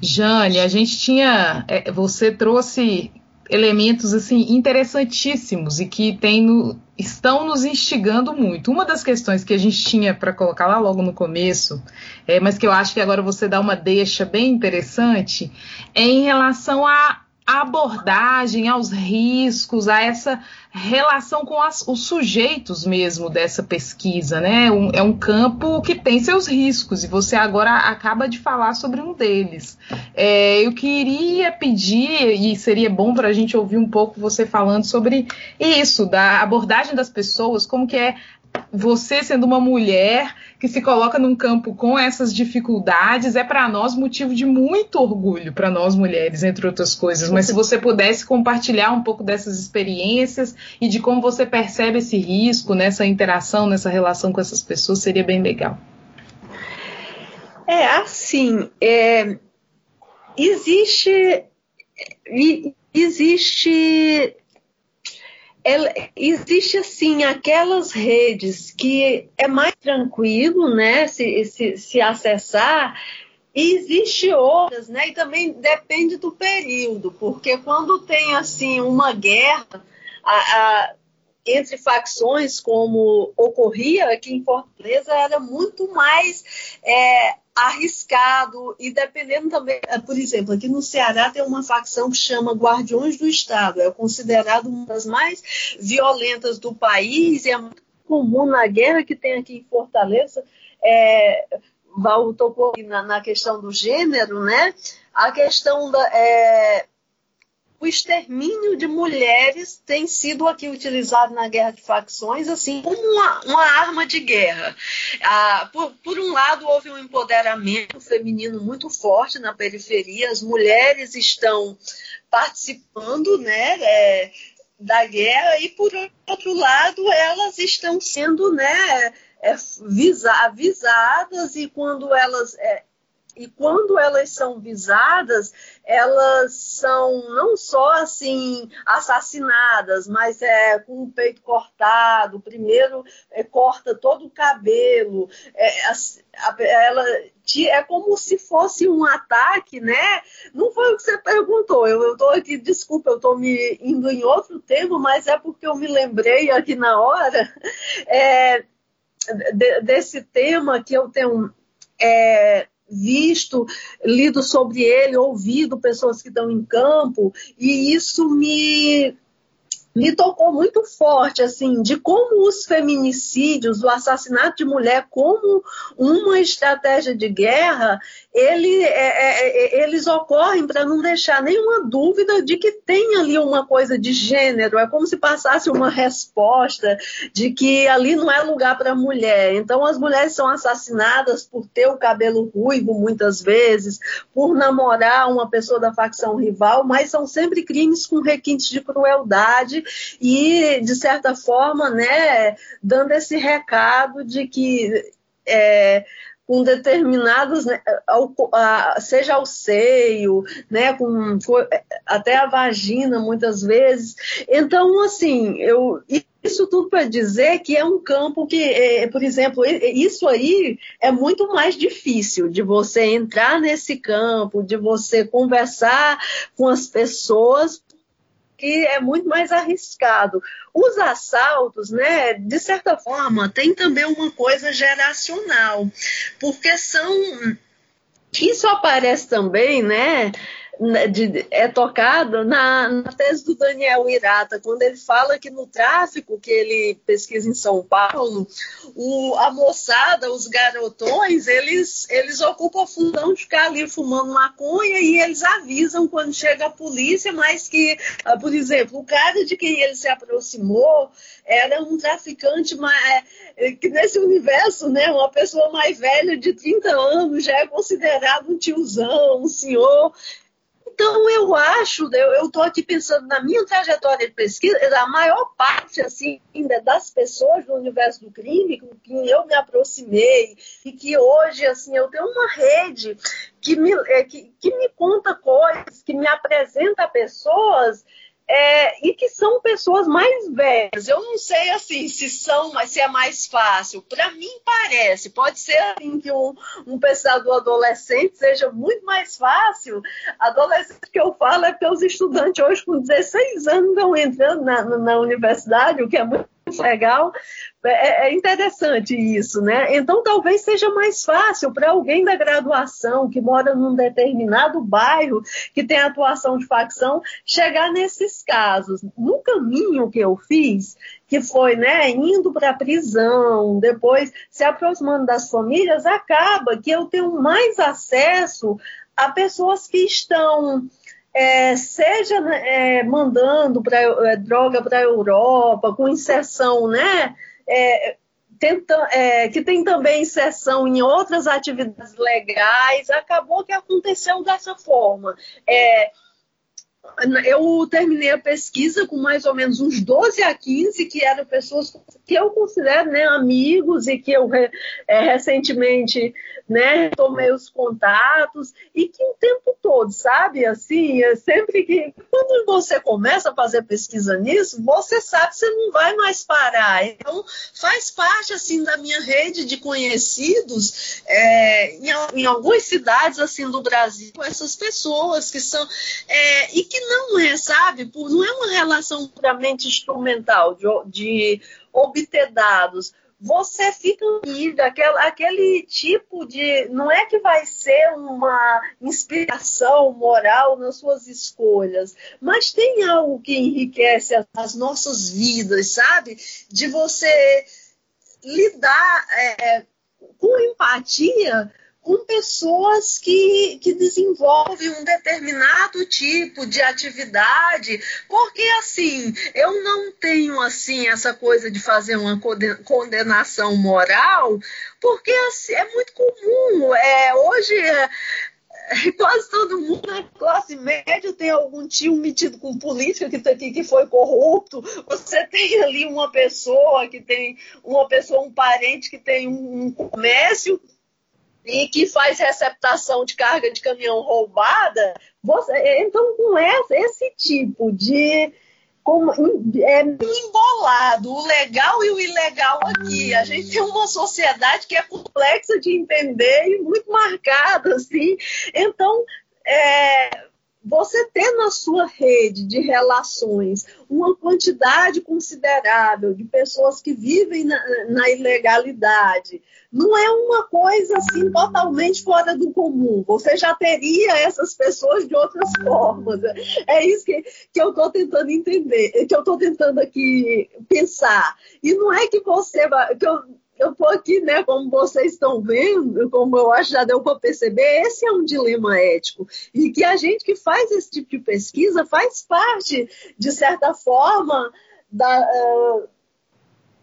S5: Jane, a gente tinha. É, você trouxe elementos assim interessantíssimos e que tem no, estão nos instigando muito. Uma das questões que a gente tinha para colocar lá logo no começo, é, mas que eu acho que agora você dá uma deixa bem interessante, é em relação a abordagem, aos riscos, a essa relação com as, os sujeitos mesmo dessa pesquisa, né? Um, é um campo que tem seus riscos e você agora acaba de falar sobre um deles. É, eu queria pedir, e seria bom para a gente ouvir um pouco você falando sobre isso, da abordagem das pessoas, como que é você sendo uma mulher que se coloca num campo com essas dificuldades é para nós motivo de muito orgulho para nós mulheres, entre outras coisas. Mas se você pudesse compartilhar um pouco dessas experiências e de como você percebe esse risco nessa interação, nessa relação com essas pessoas, seria bem legal.
S4: É assim, é, existe existe ela, existe assim aquelas redes que é mais tranquilo, né, se, se, se acessar, e existe outras, né, e também depende do período, porque quando tem assim uma guerra a, a, entre facções, como ocorria aqui em Fortaleza, era muito mais é, arriscado e dependendo também, é, por exemplo, aqui no Ceará tem uma facção que chama Guardiões do Estado, é considerado uma das mais violentas do país e é muito comum na guerra que tem aqui em Fortaleza, é, Val tocou na, na, questão do gênero, né? A questão da, é, o extermínio de mulheres tem sido aqui utilizado na guerra de facções assim como uma, uma arma de guerra. Ah, por, por, um lado, houve um empoderamento feminino muito forte na periferia, as mulheres estão participando né, é, da guerra, e por outro lado, elas estão sendo né, é, visa, avisadas, e quando elas. É, e quando elas são visadas, elas são não só assim assassinadas, mas é com o peito cortado. Primeiro é, corta todo o cabelo. É, a, ela é como se fosse um ataque, né? Não foi o que você perguntou. Eu estou aqui, desculpa, eu estou me indo em outro tema, mas é porque eu me lembrei aqui na hora é, de, desse tema que eu tenho. É, visto, lido sobre ele, ouvido pessoas que estão em campo, e isso me me tocou muito forte, assim, de como os feminicídios, o assassinato de mulher como uma estratégia de guerra, ele, é, é, é eles ocorrem para não deixar nenhuma dúvida de que tem ali uma coisa de gênero. É como se passasse uma resposta de que ali não é lugar para mulher. Então as mulheres são assassinadas por ter o cabelo ruivo muitas vezes, por namorar uma pessoa da facção rival, mas são sempre crimes com requintes de crueldade e, de certa forma, né, dando esse recado de que é, com determinados, né, ao, a, seja ao seio, né, com, até a vagina muitas vezes. Então, assim, eu isso tudo para dizer que é um campo que, é, por exemplo, isso aí é muito mais difícil de você entrar nesse campo, de você conversar com as pessoas, que é muito mais arriscado. Os assaltos, né, de certa forma, tem também uma coisa geracional, porque são. Isso aparece também, né? Né, de, é tocado na, na, tese do Daniel Irata, quando ele fala que no tráfico que ele pesquisa em São Paulo, o, a moçada, os garotões, eles, eles ocupam o fundão de ficar ali fumando maconha e eles avisam quando chega a polícia, mas que, ah, por exemplo, o cara de quem ele se aproximou era um traficante mais, é, que nesse universo, né, uma pessoa mais velha de 30 anos já é considerado um tiozão, um senhor. Então, eu acho, eu estou aqui pensando na minha trajetória de pesquisa, a maior parte assim, das pessoas do universo do crime com quem eu me aproximei e que hoje assim, eu tenho uma rede que me, é, que, que me conta coisas, que me apresenta pessoas é, e que são pessoas mais velhas. Eu não sei assim se são, mas se é mais fácil. Para mim parece. Pode ser assim que um, um pensador adolescente seja muito mais fácil. Adolescente que eu falo é porque os estudantes hoje com 16 anos estão entrando na, na universidade, o que é muito legal. É, é, interessante isso, né? Então talvez seja mais fácil para alguém da graduação que mora num determinado bairro que tem atuação de facção chegar nesses casos. No caminho que eu fiz, que foi né, indo para a prisão, depois se aproximando das famílias, acaba que eu tenho mais acesso a pessoas que estão é, seja é, mandando pra, é, droga para a Europa, com inserção, né? É, tenta, é, que tem também inserção em outras atividades legais, acabou que aconteceu dessa forma. Eu terminei a pesquisa com mais ou menos uns 12 a 15 que eram pessoas que eu considero né, amigos e que eu é, recentemente né, tomei os contatos e que o tempo todo, sabe? Assim, é sempre que quando você começa a fazer pesquisa nisso, você sabe que você não vai mais parar. Então, faz parte assim da minha rede de conhecidos é, em, em, algumas cidades assim do Brasil, essas pessoas que são é, e que não é, sabe? Não é uma relação puramente instrumental de, de obter dados você fica unido, aquele, aquele tipo de. Não é que vai ser uma inspiração moral nas suas escolhas, mas tem algo que enriquece as, as nossas vidas, sabe? De você lidar é, com empatia com pessoas que, que desenvolvem um determinado tipo de atividade, porque assim, eu não tenho assim essa coisa de fazer uma condenação moral, porque assim, é muito comum. É, hoje é, quase todo mundo na classe média tem algum tio metido com política que, que, que foi corrupto. Você tem ali uma pessoa que tem uma pessoa, um parente que tem um, um comércio e que faz receptação de carga de caminhão roubada, você, então com esse tipo de como, é embolado o legal e o ilegal aqui. A gente tem uma sociedade que é complexa de entender e muito marcada, assim. Então, é, você ter na sua rede de relações uma quantidade considerável de pessoas que vivem na, na, ilegalidade não é uma coisa assim totalmente fora do comum. Você já teria essas pessoas de outras formas. É isso que, que eu estou tentando entender, que eu estou tentando aqui pensar. E não é que você. Que eu, eu estou aqui, né, como vocês estão vendo, como eu acho já deu para perceber, esse é um dilema ético. E que a gente que faz esse tipo de pesquisa faz parte, de certa forma, da, uh,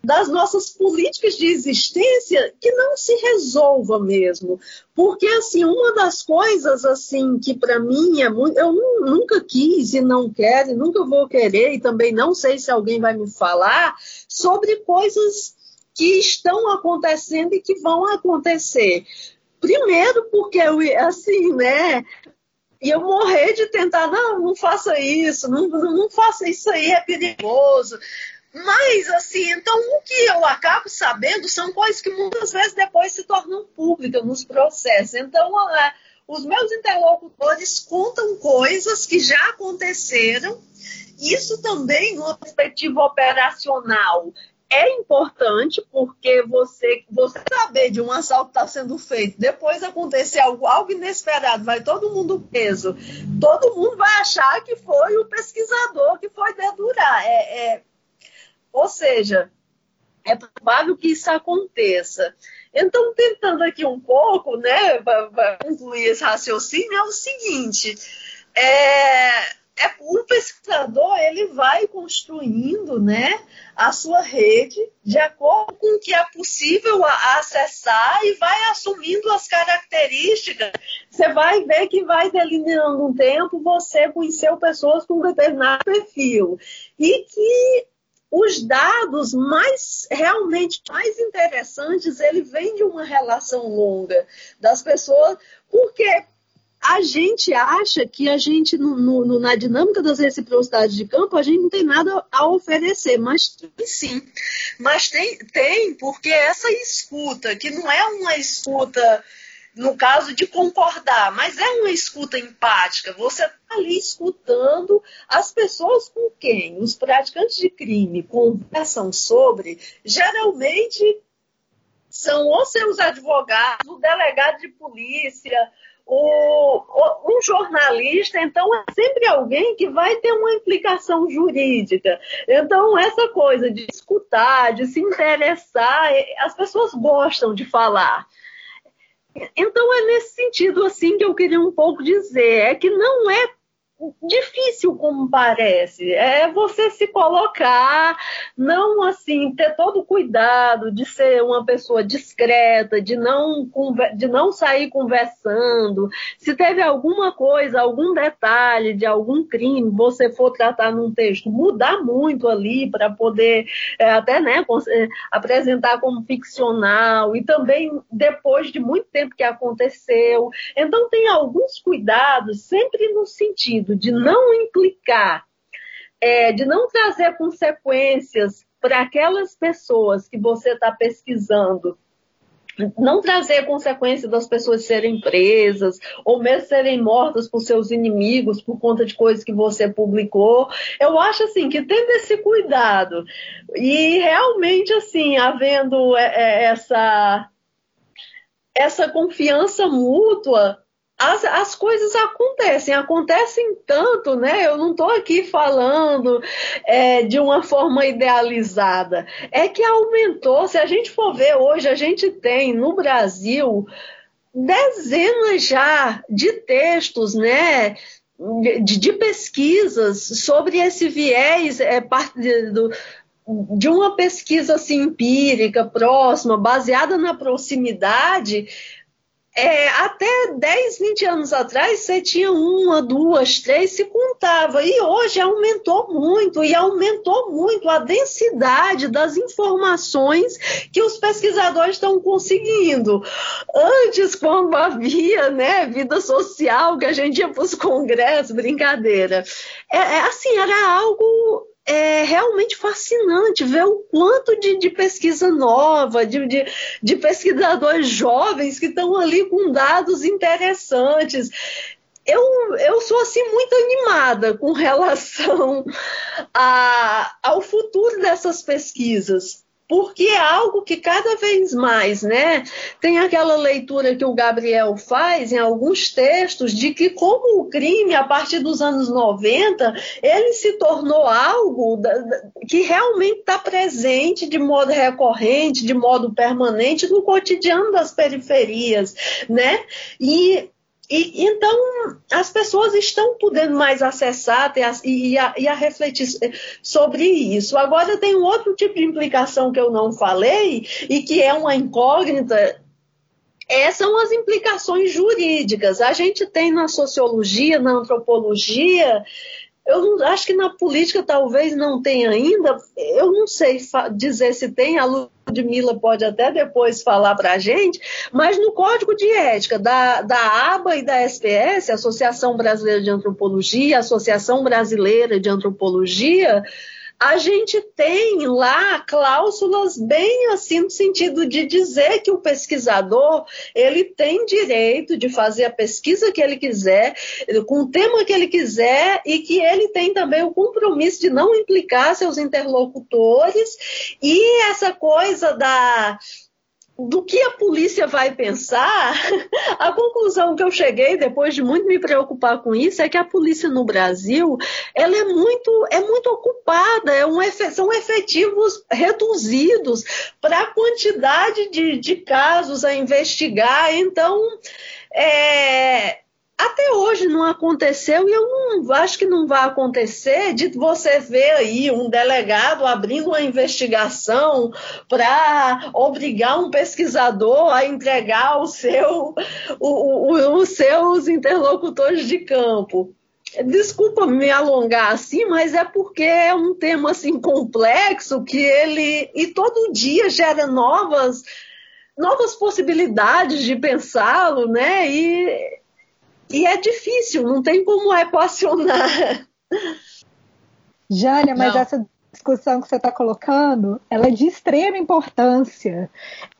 S4: das nossas políticas de existência que não se resolva mesmo. Porque, assim, uma das coisas, assim, que para mim é muito... Eu nunca quis e não quero e nunca vou querer e também não sei se alguém vai me falar sobre coisas que estão acontecendo e que vão acontecer. Primeiro, porque eu, assim, né? E eu morrer de tentar, não, não faça isso, não, não faça isso aí, é perigoso. Mas, assim, então o que eu acabo sabendo são coisas que muitas vezes depois se tornam públicas nos processos. Então, é, os meus interlocutores contam coisas que já aconteceram. Isso também, no perspectiva operacional, é importante porque você, você saber de um assalto está sendo feito, depois acontecer algo, algo inesperado, vai todo mundo preso, todo mundo vai achar que foi o pesquisador que foi dedurar. É, é, ou seja, é provável que isso aconteça. Então, tentando aqui um pouco, né, para concluir esse raciocínio, é o seguinte: é, é, o pesquisador ele vai construindo né, a sua rede de acordo com o que é possível acessar e vai assumindo as características. Você vai ver que vai delineando um tempo, você conheceu pessoas com determinado perfil. E que os dados mais realmente mais interessantes, ele vem de uma relação longa das pessoas, porque a gente acha que a gente, no, no, na dinâmica das reciprocidades de campo, a gente não tem nada a oferecer, mas sim. Mas tem, tem porque essa escuta, que não é uma escuta, no caso de concordar, mas é uma escuta empática. Você está ali escutando as pessoas com quem os praticantes de crime conversam sobre, geralmente são ou seus advogados, o delegado de polícia, o, um jornalista, então, é sempre alguém que vai ter uma implicação jurídica. Então, essa coisa de escutar, de se interessar, as pessoas gostam de falar. Então, é nesse sentido assim que eu queria um pouco dizer, é que não é difícil como parece. É você se colocar, não assim, ter todo o cuidado de ser uma pessoa discreta, de não, de não sair conversando. Se teve alguma coisa, algum detalhe de algum crime, você for tratar num texto, mudar muito ali para poder é, até né, é, apresentar como ficcional e também depois de muito tempo que aconteceu. Então tem alguns cuidados sempre no sentido sentido de não implicar, é, de não trazer consequências para aquelas pessoas que você está pesquisando, não trazer consequências das pessoas serem presas ou mesmo serem mortas por seus inimigos por conta de coisas que você publicou. Eu acho assim que tendo esse cuidado e realmente assim havendo é, é, essa essa confiança mútua as, as coisas acontecem, acontecem tanto, né? Eu não estou aqui falando é, de uma forma idealizada. É que aumentou, se a gente for ver hoje, a gente tem no Brasil dezenas já de textos, né? De, de pesquisas sobre esse viés é, do, de uma pesquisa assim, empírica, próxima, baseada na proximidade, é, até 10, 20 anos atrás, você tinha uma, duas, três, se contava. E hoje aumentou muito, e aumentou muito a densidade das informações que os pesquisadores estão conseguindo. Antes, quando havia né, vida social, que a gente ia para os congressos, brincadeira. É, é, assim, era algo é realmente fascinante ver o quanto de, de pesquisa nova, de, de, de, pesquisadores jovens que estão ali com dados interessantes. Eu, eu sou assim muito animada com relação a, ao futuro dessas pesquisas porque é algo que cada vez mais, né? Tem aquela leitura que o Gabriel faz em alguns textos de que como o crime a partir dos anos 90, ele se tornou algo que realmente está presente de modo recorrente, de modo permanente no cotidiano das periferias, né? E e, então, as pessoas estão podendo mais acessar e, a, e a refletir sobre isso. Agora, tem um outro tipo de implicação que eu não falei e que é uma incógnita essas são as implicações jurídicas. A gente tem na sociologia, na antropologia, eu não, acho que na política talvez não tenha ainda, eu não sei dizer se tem, a Ludmilla pode até depois falar para a gente, mas no Código de Ética da, da ABA e da SPS, Associação Brasileira de Antropologia, Associação Brasileira de Antropologia, a gente tem lá cláusulas bem assim no sentido de dizer que o pesquisador ele tem direito de fazer a pesquisa que ele quiser, com o tema que ele quiser e que ele tem também o compromisso de não implicar seus interlocutores. E essa coisa da do que a polícia vai pensar, a conclusão que eu cheguei depois de muito me preocupar com isso é que a polícia no Brasil ela é muito é muito ocupada, é um, são efetivos reduzidos para a quantidade de, de casos a investigar. Então, é, até hoje não aconteceu e eu não acho que não vai acontecer de você ver aí um delegado abrindo uma investigação para obrigar um pesquisador a entregar o seu, o, o, os seus interlocutores de campo. Desculpa me alongar assim, mas é porque é um tema assim complexo que ele e todo dia gera novas novas possibilidades de pensá-lo, né? E e é difícil, não tem como equacionar.
S1: Jânia, mas não. essa discussão que você está colocando, ela é de extrema importância,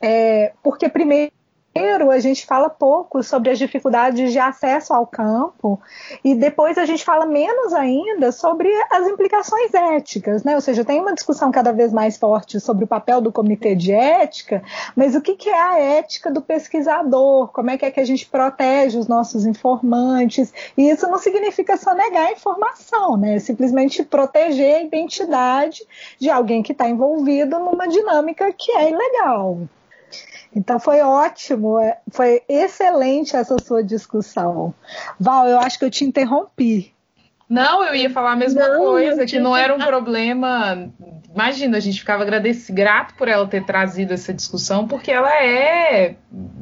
S1: é, porque primeiro Primeiro, a gente fala pouco sobre as dificuldades de acesso ao campo, e depois a gente fala menos ainda sobre as implicações éticas, né? Ou seja, tem uma discussão cada vez mais forte sobre o papel do comitê de ética, mas o que, é a ética do pesquisador? Como é que é que a gente protege os nossos informantes? E isso não significa só negar a informação, né? É simplesmente proteger a identidade de alguém que está envolvido numa dinâmica que é ilegal. Então foi ótimo, é, foi excelente essa sua discussão. Val, eu acho que eu te interrompi.
S5: Não, eu ia falar a mesma não, coisa, que não era um problema. Imagina, a gente ficava agradecido, grato por ela ter trazido essa discussão, porque ela é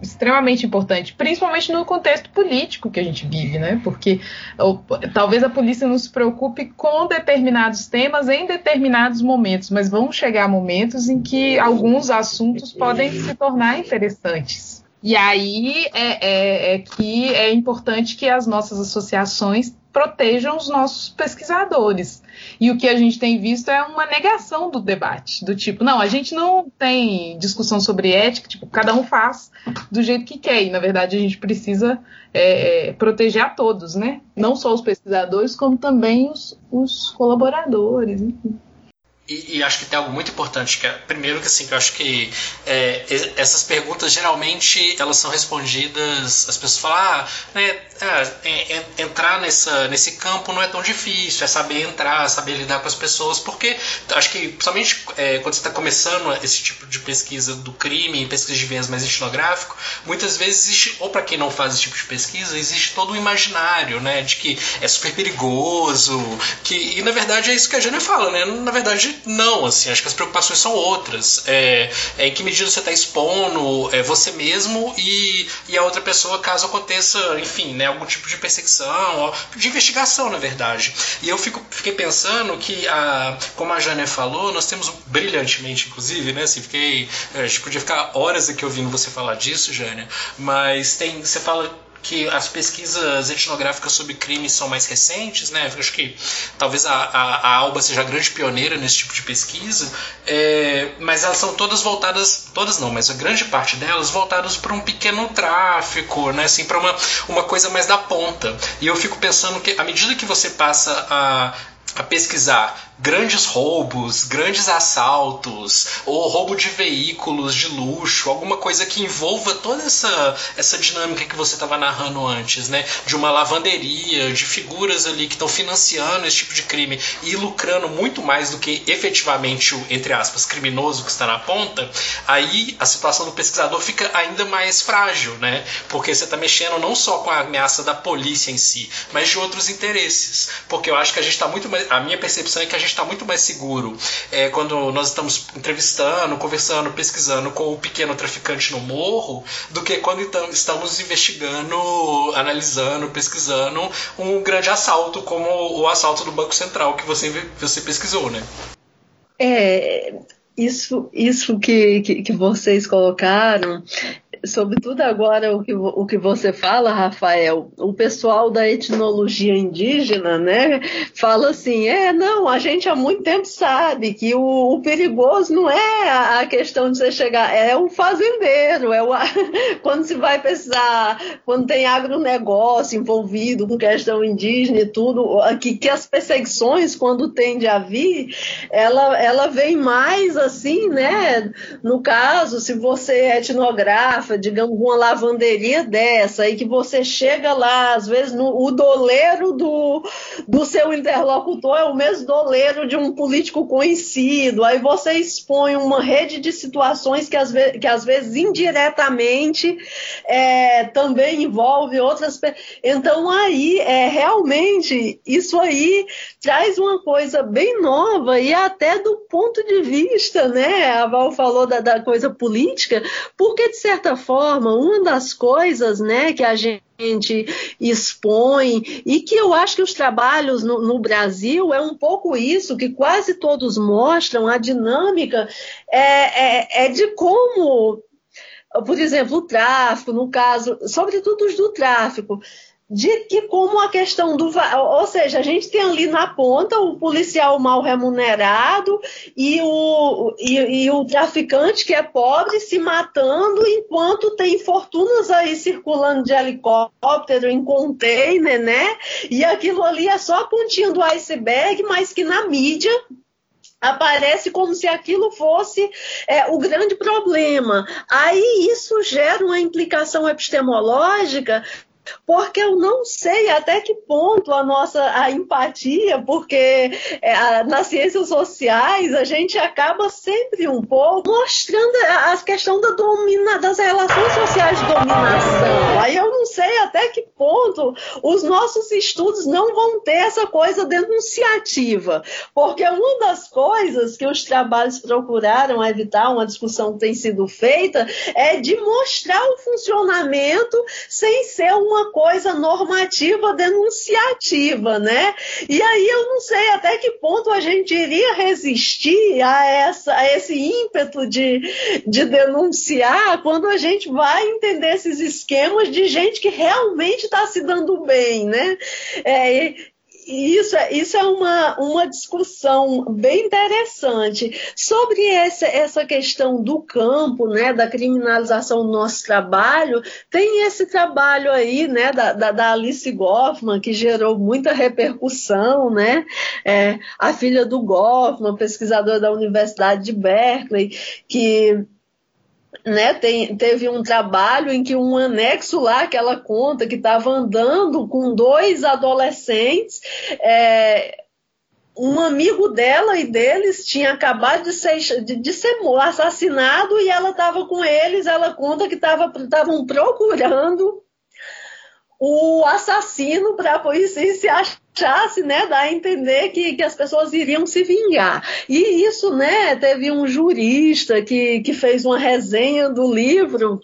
S5: extremamente importante, principalmente no contexto político que a gente vive, né? Porque ou, talvez a polícia não se preocupe com determinados temas em determinados momentos, mas vão chegar momentos em que alguns assuntos podem se tornar interessantes. E aí é, é, é que é importante que as nossas associações protejam os nossos pesquisadores. E o que a gente tem visto é uma negação do debate, do tipo, não, a gente não tem discussão sobre ética, tipo, cada um faz do jeito que quer. E, na verdade, a gente precisa é, é proteger a todos, né? Não só os pesquisadores, como também os, os colaboradores, enfim.
S3: E, e, acho que tem algo muito importante que é, primeiro que assim que eu acho que é, essas perguntas geralmente elas são respondidas as pessoas falam ah, né, é, entrar nessa, nesse campo não é tão difícil é saber entrar saber lidar com as pessoas porque acho que principalmente é, quando você está começando esse tipo de pesquisa do crime pesquisa de viés mais etnográfico muitas vezes existe ou para quem não faz esse tipo de pesquisa existe todo um imaginário né de que é super perigoso que e na verdade é isso que a Jana fala né na verdade não, assim, acho que as preocupações são outras. É, é em que medida você está expondo é, você mesmo e, e a outra pessoa caso aconteça, enfim, né, algum tipo de perseguição, de investigação, na verdade. E eu fico, fiquei pensando que, a, como a Jane falou, nós temos brilhantemente, inclusive, né, assim, fiquei, a gente podia ficar horas aqui ouvindo você falar disso, Jânia, mas tem, você fala que as pesquisas etnográficas sobre crimes são mais recentes, né? Eu acho que talvez a, a, a, Alba seja a grande pioneira nesse tipo de pesquisa, é, mas elas são todas voltadas, todas não, mas a grande parte delas voltadas para um pequeno tráfico, né? Assim, para uma, uma coisa mais da ponta. E eu fico pensando que à medida que você passa a, a pesquisar grandes roubos, grandes assaltos, ou roubo de veículos de luxo, alguma coisa que envolva toda essa, essa dinâmica que você estava narrando antes, né? De uma lavanderia, de figuras ali que estão financiando esse tipo de crime e lucrando muito mais do que efetivamente o, entre aspas, criminoso que está na ponta, aí a situação do pesquisador fica ainda mais frágil, né? Porque você está mexendo não só com a ameaça da polícia em si, mas de outros interesses. Porque eu acho que a gente está muito mais. A minha percepção é que a gente está muito mais seguro é, quando nós estamos entrevistando, conversando, pesquisando com o pequeno traficante no morro, do que quando estamos investigando, analisando, pesquisando um grande assalto, como o assalto do Banco Central que você, você pesquisou, né?
S4: É, isso, isso que, que, que, vocês colocaram sobretudo agora o que, o que você fala, Rafael, o pessoal da etnologia indígena, né, fala assim, é, não, a gente há muito tempo sabe que o, o perigoso não é a, a, questão de você chegar, é o fazendeiro, é o, quando se vai precisar, quando tem agronegócio envolvido com questão indígena e tudo, que, que as perseguições, quando tende a vir, ela, ela vem mais assim, né, no caso, se você é etnográfico, digamos, uma lavanderia dessa, e que você chega lá, às vezes, no, o doleiro do, do seu interlocutor é o mesmo doleiro de um político conhecido, aí você expõe uma rede de situações que, às vezes, que, às vezes indiretamente, é, também envolve outras Então, aí, é, realmente, isso aí traz uma coisa bem nova e até do ponto de vista, né? A Val falou da, da coisa política, porque, de certa forma, uma das coisas né, que a gente expõe e que eu acho que os trabalhos no, no, Brasil é um pouco isso, que quase todos mostram a dinâmica é, é, é de como, por exemplo, o tráfico, no caso, sobretudo os do tráfico, de que como a questão do ou seja a gente tem ali na ponta o policial mal remunerado e o, e, e, o traficante que é pobre se matando enquanto tem fortunas aí circulando de helicóptero em container né e aquilo ali é só a pontinha do iceberg mas que na mídia aparece como se aquilo fosse é, o grande problema. Aí isso gera uma implicação epistemológica porque eu não sei até que ponto a nossa a empatia, porque é, nas ciências sociais a gente acaba sempre um pouco mostrando a, a questão da domina, das relações sociais de dominação. Aí eu não sei até que ponto os nossos estudos não vão ter essa coisa denunciativa, porque uma das coisas que os trabalhos procuraram evitar, uma discussão que tem sido feita, é de mostrar o funcionamento sem ser um uma coisa normativa denunciativa, né? E aí eu não sei até que ponto a gente iria resistir a, essa, a esse ímpeto de, de denunciar quando a gente vai entender esses esquemas de gente que realmente está se dando bem, né? É, isso, é, isso é uma, uma discussão bem interessante sobre essa, essa questão do campo, né, da criminalização do nosso trabalho. Tem esse trabalho aí, né, da, da, da Alice Goffman, que gerou muita repercussão, né, é, a filha do Goffman, pesquisadora da Universidade de Berkeley, que né, tem, teve um trabalho em que um anexo lá que ela conta que estava andando com dois adolescentes. É, um amigo dela e deles tinha acabado de ser, de, de ser assassinado e ela estava com eles. Ela conta que estavam procurando o assassino para a polícia se achasse, né, dar a entender que, que as pessoas iriam se vingar. E isso, né, teve um jurista que, que fez uma resenha do livro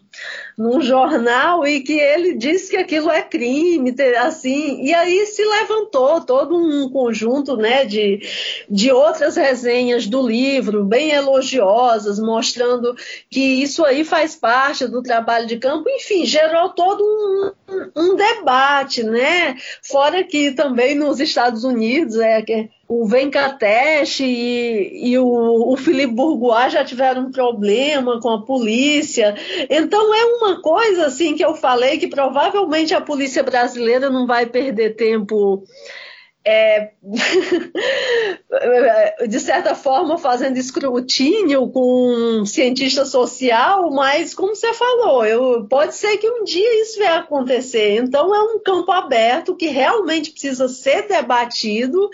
S4: num jornal e que ele disse que aquilo é crime, assim, e aí se levantou todo um conjunto, né, de, de outras resenhas do livro, bem elogiosas, mostrando que isso aí faz parte do trabalho de campo, enfim, gerou todo um, um debate, né, fora que também nos Estados Unidos é que o Venkatesh e, e o, o Felipe Bourgois já tiveram um problema com a polícia. Então é uma coisa assim que eu falei que provavelmente a polícia brasileira não vai perder tempo é, de certa forma, fazendo escrutínio com um cientista social, mas, como você falou, eu, pode ser que um dia isso vai acontecer. Então, é um campo aberto que realmente precisa ser debatido,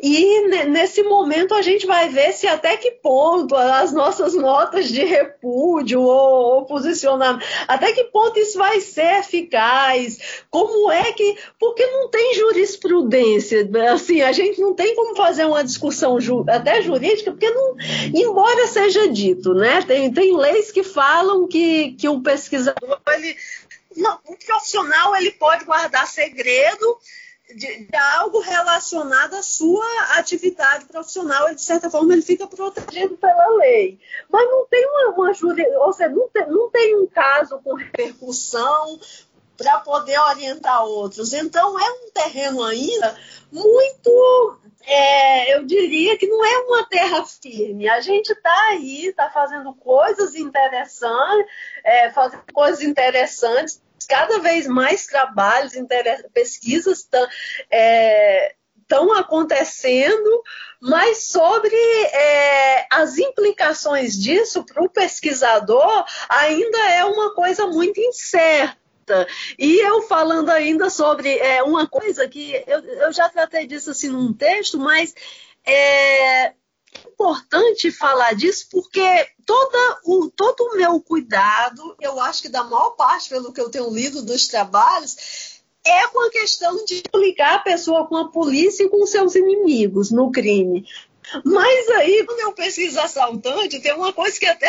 S4: e nesse momento a gente vai ver se até que ponto as nossas notas de repúdio ou, ou posicionamento, até que ponto isso vai ser eficaz, como é que. Porque não tem jurisprudência assim, a gente não tem como fazer uma discussão ju até jurídica, porque não, embora seja dito, né? Tem, tem leis que falam que, que o pesquisador, ele, o profissional, ele pode guardar segredo de, de, algo relacionado à sua atividade profissional, e de certa forma ele fica protegido pela lei. Mas não tem uma, uma ou seja, não tem, não tem um caso com repercussão para poder orientar outros. Então é um terreno ainda muito, é, eu diria que não é uma terra firme. A gente está aí, está fazendo coisas interessantes, é, fazendo coisas interessantes, cada vez mais trabalhos, pesquisas estão é, acontecendo, mas sobre é, as implicações disso para o pesquisador ainda é uma coisa muito incerta. E eu falando ainda sobre é, uma coisa que eu, eu já tratei disso assim num texto, mas é importante falar disso porque toda o, todo o meu cuidado, eu acho que da maior parte, pelo que eu tenho lido dos trabalhos, é com a questão de ligar a pessoa com a polícia e com seus inimigos no crime. Mas aí, quando eu pesquiso assaltante, tem uma coisa que até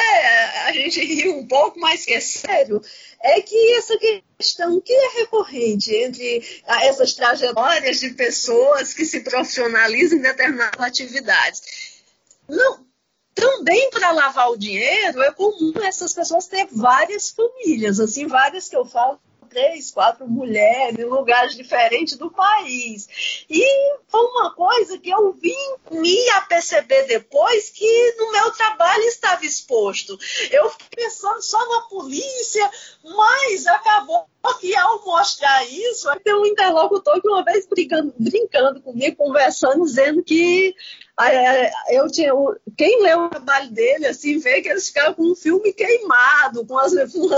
S4: a gente ri um pouco, mas que é sério, é que essa questão que é recorrente entre essas trajetórias de pessoas que se profissionalizam em determinadas atividades. Não, também para lavar o dinheiro é comum essas pessoas ter várias famílias, assim, várias que eu falo três, quatro mulheres em lugares diferentes do país. E foi uma coisa que eu vim me a perceber depois que no meu trabalho estava exposto. Eu fiquei pensando só na polícia, mas acabou que ao mostrar isso, tem um interlocutor que uma vez brincando, comigo, conversando, dizendo que eu tinha, quem leu o trabalho dele, assim, vê que eles ficaram com um filme queimado, com as, com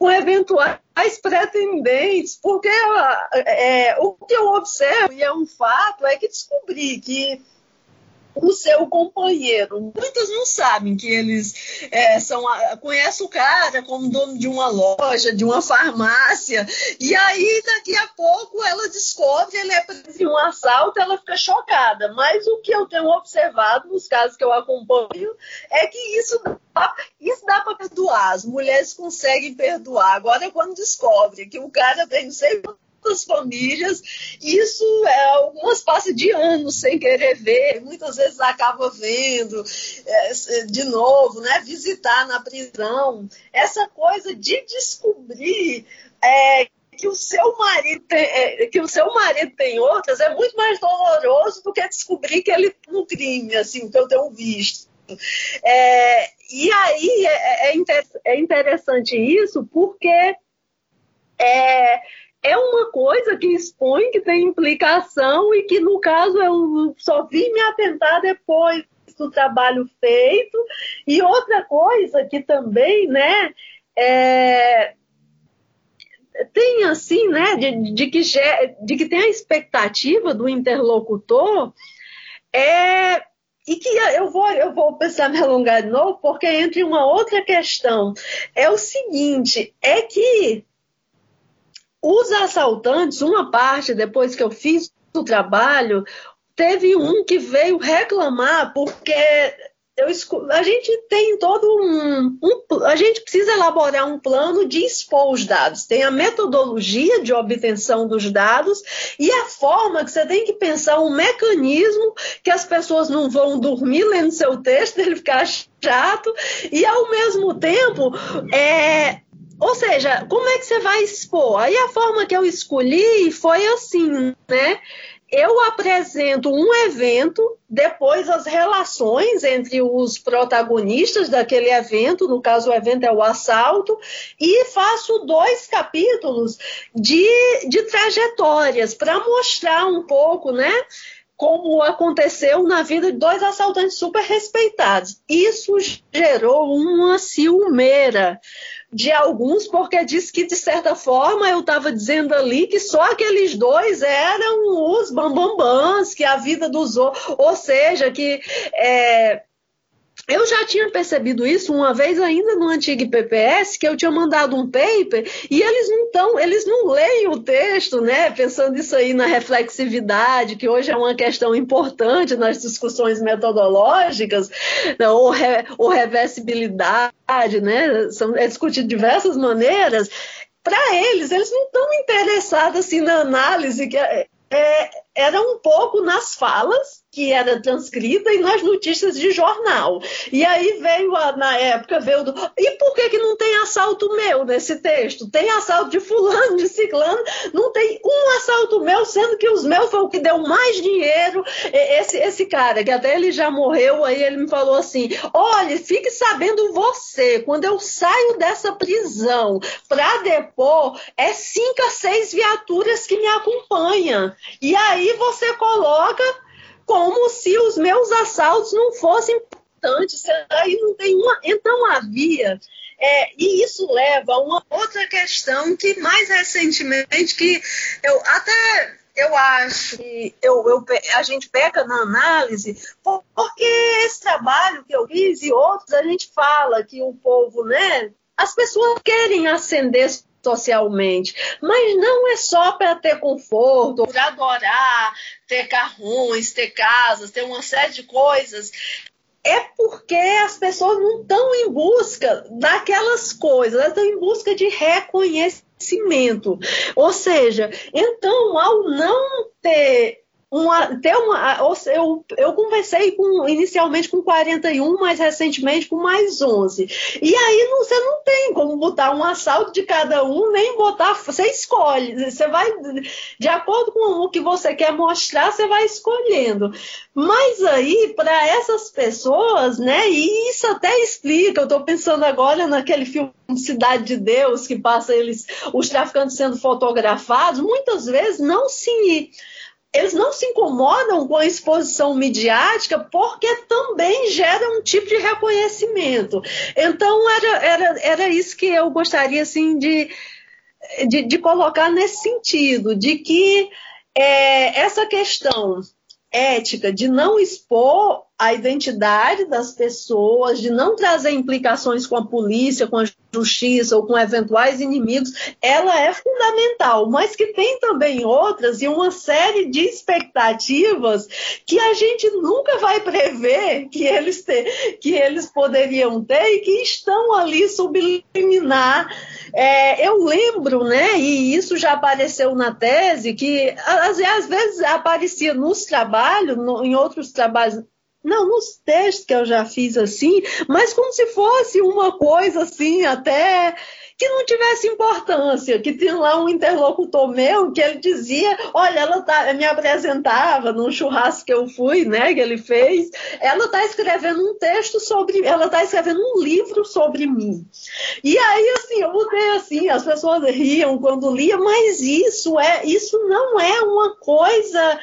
S4: eventuais pretendentes, porque é, o que eu observo, e é um fato, é que descobri que o seu companheiro. Muitas não sabem que eles é, são conhecem o cara como dono de uma loja, de uma farmácia, e aí daqui a pouco ela descobre ele é de um assalto, ela fica chocada. Mas o que eu tenho observado nos casos que eu acompanho é que isso dá, isso dá para perdoar. As mulheres conseguem perdoar. Agora quando descobre que o cara tem sei muitas famílias, isso é, algumas passam de anos sem querer ver, muitas vezes acaba vendo é, de novo, né, visitar na prisão. Essa coisa de descobrir é, que o seu marido tem, é, que o seu marido tem outras é muito mais doloroso do que descobrir que ele no crime, assim, que eu tenho visto. É, e aí é, é, é interessante isso porque é, é uma coisa que expõe, que tem implicação e que, no caso, eu só vim me atentar depois do trabalho feito. E outra coisa que também, né, é, tem assim, né, de, de, que, de que tem a expectativa do interlocutor é e que eu vou, eu vou pensar me alongar de novo, porque entre uma outra questão é o seguinte, é que os assaltantes, uma parte, depois que eu fiz o trabalho, teve um que veio reclamar porque eu, a gente tem todo um, um, A gente precisa elaborar um plano de expor os dados. Tem a metodologia de obtenção dos dados e a forma que você tem que pensar um mecanismo que as pessoas não vão dormir lendo seu texto, ele ficar chato, e ao mesmo tempo é, ou seja, como é que você vai expor? Aí a forma que eu escolhi foi assim, né? Eu apresento um evento, depois as relações entre os protagonistas daquele evento, no caso o evento é o assalto, e faço dois capítulos de, de trajetórias para mostrar um pouco, né? como aconteceu na vida de dois assaltantes super respeitados. Isso gerou uma ciumeira de alguns, porque diz que, de certa forma, eu estava dizendo ali que só aqueles dois eram os bambambãs, que a vida dos outros, ou seja, que é, eu já tinha percebido isso uma vez ainda no antigo PPS, que eu tinha mandado um paper e eles não estão, eles não leem o texto, né? Pensando isso aí na reflexividade, que hoje é uma questão importante nas discussões metodológicas, né? ou, re, ou reversibilidade, né? São, é discutido de diversas maneiras. Para eles, eles não estão interessados assim na análise que é, era um pouco nas falas que era transcrita e nas notícias de jornal. E aí veio, a, na época, veio do. E por que, que não tem assalto meu nesse texto? Tem assalto de fulano, de ciclano, não tem assalto meu, sendo que os meus foi o que deu mais dinheiro. Esse, esse cara, que até ele já morreu, aí ele me falou assim: olha, fique sabendo você, quando eu saio dessa prisão para depor, é cinco a seis viaturas que me acompanham. E aí você coloca como se os meus assaltos não fossem importantes. Aí não tem uma. Então havia. É, e isso leva a uma outra questão que mais recentemente que eu até eu acho que eu, eu, a gente peca na análise, porque esse trabalho que eu fiz e outros, a gente fala que o povo, né? As pessoas querem ascender socialmente. Mas não é só para ter conforto, para adorar, ter carrões, ter casas, ter uma série de coisas. É porque as pessoas não estão em busca daquelas coisas, elas estão em busca de reconhecimento. Ou seja, então, ao não ter uma, ter uma, eu, eu conversei com, inicialmente com 41, mais recentemente com mais 11. E aí não, você não tem como botar um assalto de cada um, nem botar. Você escolhe. Você vai, de acordo com o que você quer mostrar, você vai escolhendo. Mas aí, para essas pessoas, né, e isso até explica, eu estou pensando agora naquele filme Cidade de Deus, que passa eles, os traficantes sendo fotografados, muitas vezes não se eles não se incomodam com a exposição midiática porque também gera um tipo de reconhecimento. Então, era, era, era isso que eu gostaria assim, de, de, de colocar nesse sentido, de que é, essa questão ética de não expor a identidade das pessoas, de não trazer implicações com a polícia, com a justiça ou com eventuais inimigos, ela é fundamental, mas que tem também outras e uma série de expectativas que a gente nunca vai prever que eles, ter, que eles poderiam ter e que estão ali subliminar. É, eu lembro, né, e isso já apareceu na tese, que às, às vezes aparecia nos trabalhos, no, em outros trabalhos não, nos testes que eu já fiz assim, mas como se fosse uma coisa assim, até que não tivesse importância, que tinha lá um interlocutor meu que ele dizia, olha, ela tá, me apresentava num churrasco que eu fui, né, que ele fez, ela está escrevendo um texto sobre, ela está escrevendo um livro sobre mim. E aí, assim, eu mudei assim, as pessoas riam quando lia, mas isso é, isso não é uma coisa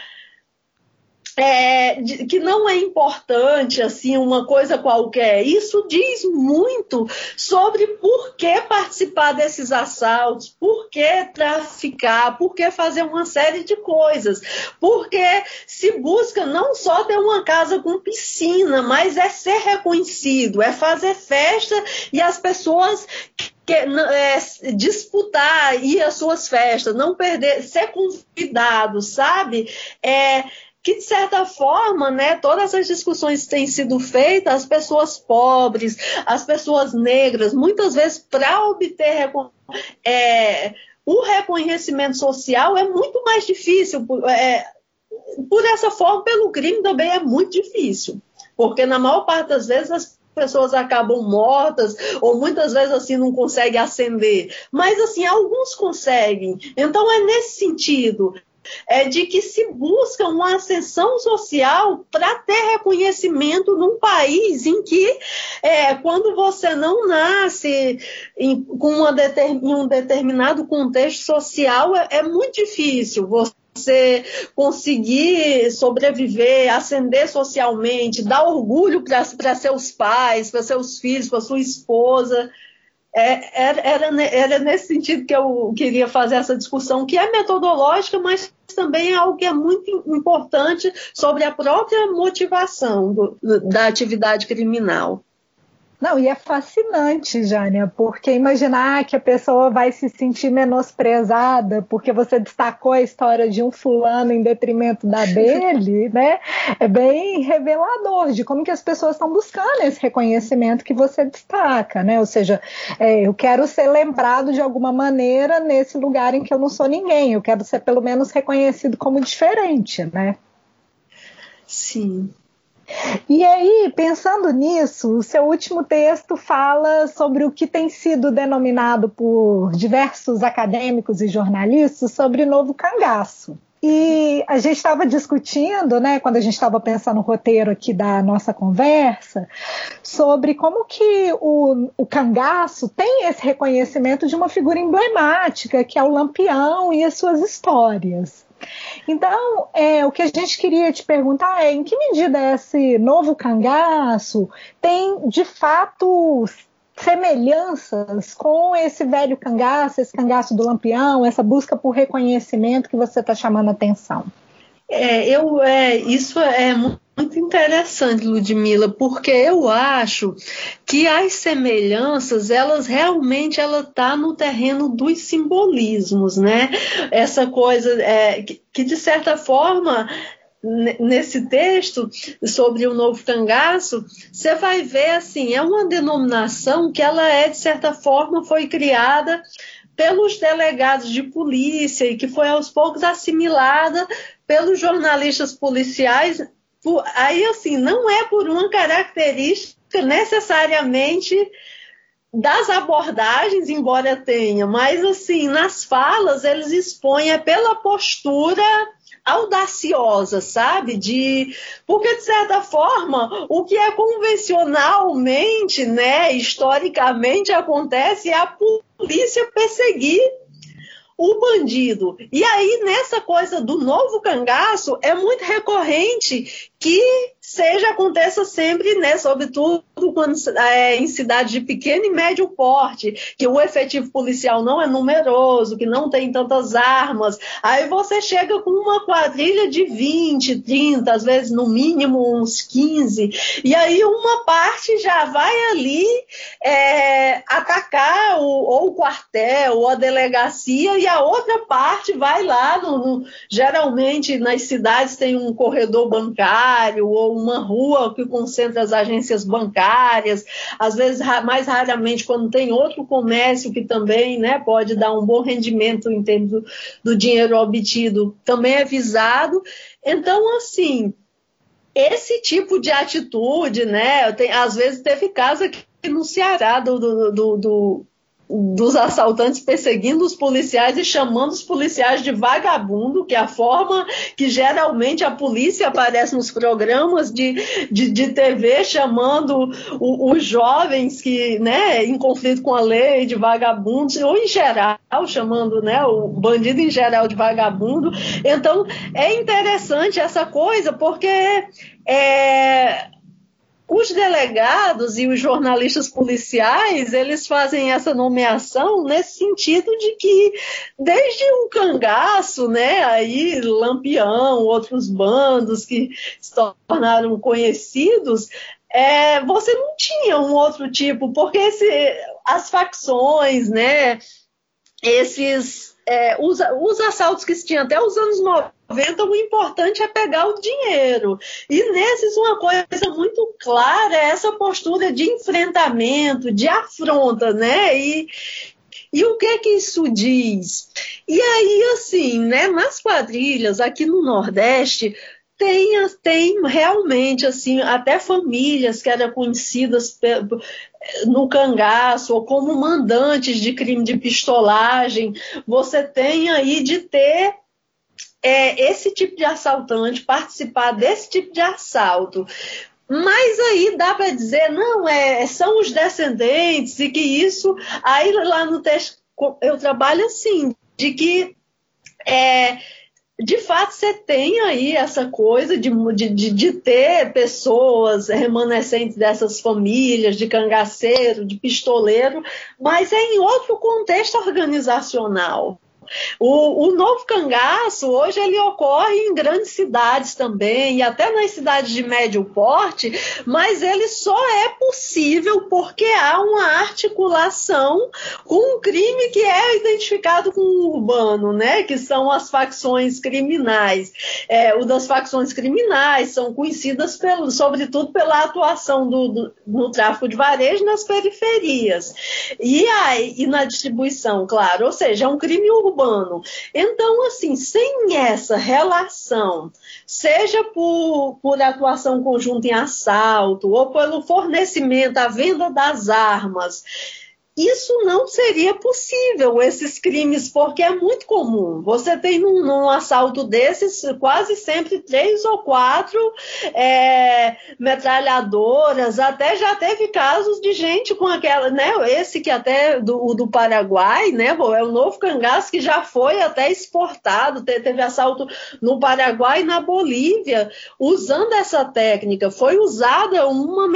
S4: é, que não é importante, assim, uma coisa qualquer. Isso diz muito sobre por que participar desses assaltos, por que traficar, por que fazer uma série de coisas. Porque se busca não só ter uma casa com piscina, mas é ser reconhecido, é fazer festa e as pessoas que, é, disputar ir às suas festas, não perder, ser convidado, sabe? É, que de certa forma, né, todas as discussões têm sido feitas, as pessoas pobres, as pessoas negras, muitas vezes para obter é, o reconhecimento social é muito mais difícil. É, por essa forma, pelo crime também é muito difícil, porque na maior parte das vezes as pessoas acabam mortas ou muitas vezes assim não conseguem ascender, mas assim alguns conseguem. Então é nesse sentido é de que se busca uma ascensão social para ter reconhecimento num país em que, é, quando você não nasce em, com um determinado contexto social, é, é muito difícil você conseguir sobreviver, ascender socialmente, dar orgulho para seus pais, para seus filhos, para sua esposa. É, era, era, nesse sentido que eu queria fazer essa discussão, que é metodológica, mas também é algo que é muito importante sobre a própria motivação do, da atividade criminal.
S1: Não, e é fascinante, Jânia, porque imaginar que a pessoa vai se sentir menosprezada porque você destacou a história de um fulano em detrimento da dele, né? É bem revelador de como que as pessoas estão buscando esse reconhecimento que você destaca, né? Ou seja, é, eu quero ser lembrado de alguma maneira nesse lugar em que eu não sou ninguém, eu quero ser pelo menos reconhecido como diferente, né?
S4: Sim.
S1: E aí, pensando nisso, o seu último texto fala sobre o que tem sido denominado por diversos acadêmicos e jornalistas sobre novo cangaço. E a gente estava discutindo, né, quando a gente estava pensando no roteiro aqui da nossa conversa, sobre como que o, o cangaço tem esse reconhecimento de uma figura emblemática, que é o Lampião e as suas histórias. Então, é, o que a gente queria te perguntar é em que medida esse novo cangaço tem de fato semelhanças com esse velho cangaço, esse cangaço do lampião, essa busca por reconhecimento que você está chamando atenção?
S4: É, eu, é, isso é muito muito interessante, Ludmila, porque eu acho que as semelhanças, elas realmente ela tá no terreno dos simbolismos, né? Essa coisa é, que, que de certa forma nesse texto sobre o novo cangaço, você vai ver assim, é uma denominação que ela é de certa forma foi criada pelos delegados de polícia e que foi aos poucos assimilada pelos jornalistas policiais. Aí, assim, não é por uma característica necessariamente das abordagens, embora tenha, mas assim, nas falas eles expõem é pela postura audaciosa, sabe? De porque de certa forma, o que é convencionalmente, né, historicamente acontece é a polícia perseguir o bandido. E aí, nessa coisa do novo cangaço, é muito recorrente que seja aconteça sempre, né, sobretudo quando é, em cidades de pequeno e médio porte, que o efetivo policial não é numeroso, que não tem tantas armas, aí você chega com uma quadrilha de 20, 30, às vezes no mínimo uns 15, e aí uma parte já vai ali é, atacar o, ou o quartel ou a delegacia, e a outra parte vai lá, no, no, geralmente nas cidades tem um corredor bancário ou uma rua que concentra as agências bancárias, às vezes mais raramente quando tem outro comércio que também né, pode dar um bom rendimento em termos do, do dinheiro obtido, também é visado. Então, assim, esse tipo de atitude, né? Tem, às vezes teve caso aqui no Ceará do, do, do, do dos assaltantes perseguindo os policiais e chamando os policiais de vagabundo, que é a forma que geralmente a polícia aparece nos programas de, de, de TV, chamando os jovens que, né, em conflito com a lei de vagabundos, ou em geral, chamando né, o bandido em geral de vagabundo. Então, é interessante essa coisa, porque é, os delegados e os jornalistas policiais, eles fazem essa nomeação nesse sentido de que desde o cangaço, né, aí Lampião, outros bandos que se tornaram conhecidos, é, você não tinha um outro tipo, porque esse, as facções, né, esses é, os, os assaltos que se tinha até os anos 90, o importante é pegar o dinheiro. E nesses, uma coisa muito clara é essa postura de enfrentamento, de afronta, né? E, e o que é que isso diz? E aí, assim, né, nas quadrilhas aqui no Nordeste, tem, tem realmente assim até famílias que eram conhecidas no cangaço ou como mandantes de crime de pistolagem. Você tem aí de ter é, esse tipo de assaltante, participar desse tipo de assalto. Mas aí dá para dizer, não, é, são os descendentes e que isso. Aí lá no texto eu trabalho assim, de que é, de fato você tem aí essa coisa de, de, de, ter pessoas remanescentes dessas famílias, de cangaceiro, de pistoleiro, mas é em outro contexto organizacional. O, o novo cangaço, hoje, ele ocorre em grandes cidades também, e até nas cidades de médio porte, mas ele só é possível porque há uma articulação com um crime que é identificado com o urbano, né? que são as facções criminais. É, o das facções criminais são conhecidas, pelo, sobretudo, pela atuação do, do, no tráfico de varejo nas periferias. E, aí, e na distribuição, claro, ou seja, é um crime urbano urbano. Então, assim, sem essa relação, seja por, por atuação conjunta em assalto, ou pelo fornecimento, a venda das armas, isso não seria possível, esses crimes, porque é muito comum. Você tem num, num assalto desses quase sempre três ou quatro é, metralhadoras, até já teve casos de gente com aquela, né? Esse que até do, do Paraguai, né? É o novo cangaço que já foi até exportado, teve assalto no Paraguai e na Bolívia, usando essa técnica. Foi usada uma,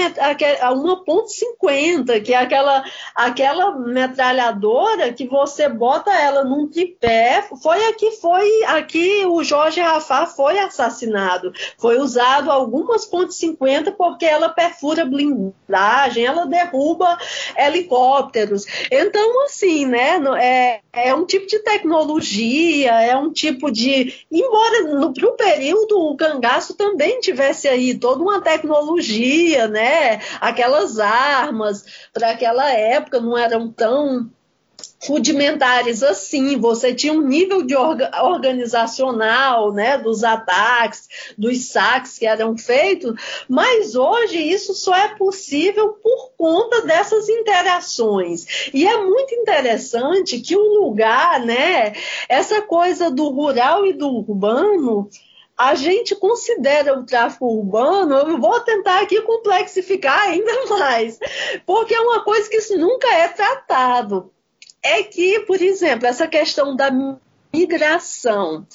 S4: uma ponto .50, que é aquela, aquela aquela metralhadora que você bota ela num tripé, foi aqui foi aqui o Jorge Rafá foi assassinado. Foi usado algumas pontos 50 porque ela perfura blindagem, ela derruba helicópteros. Então, assim, né, é, é um tipo de tecnologia, é um tipo de. Embora no pro período o cangaço também tivesse aí toda uma tecnologia, né? Aquelas armas para aquela época não eram tão rudimentares assim, você tinha um nível de orga organizacional, né, dos ataques, dos saques que eram feitos, mas hoje isso só é possível por conta dessas interações. E é muito interessante que o lugar, né, essa coisa do rural e do urbano, a gente considera o tráfico urbano, eu vou tentar aqui complexificar ainda mais, porque é uma coisa que isso nunca é tratado. É que, por exemplo, essa questão da migração.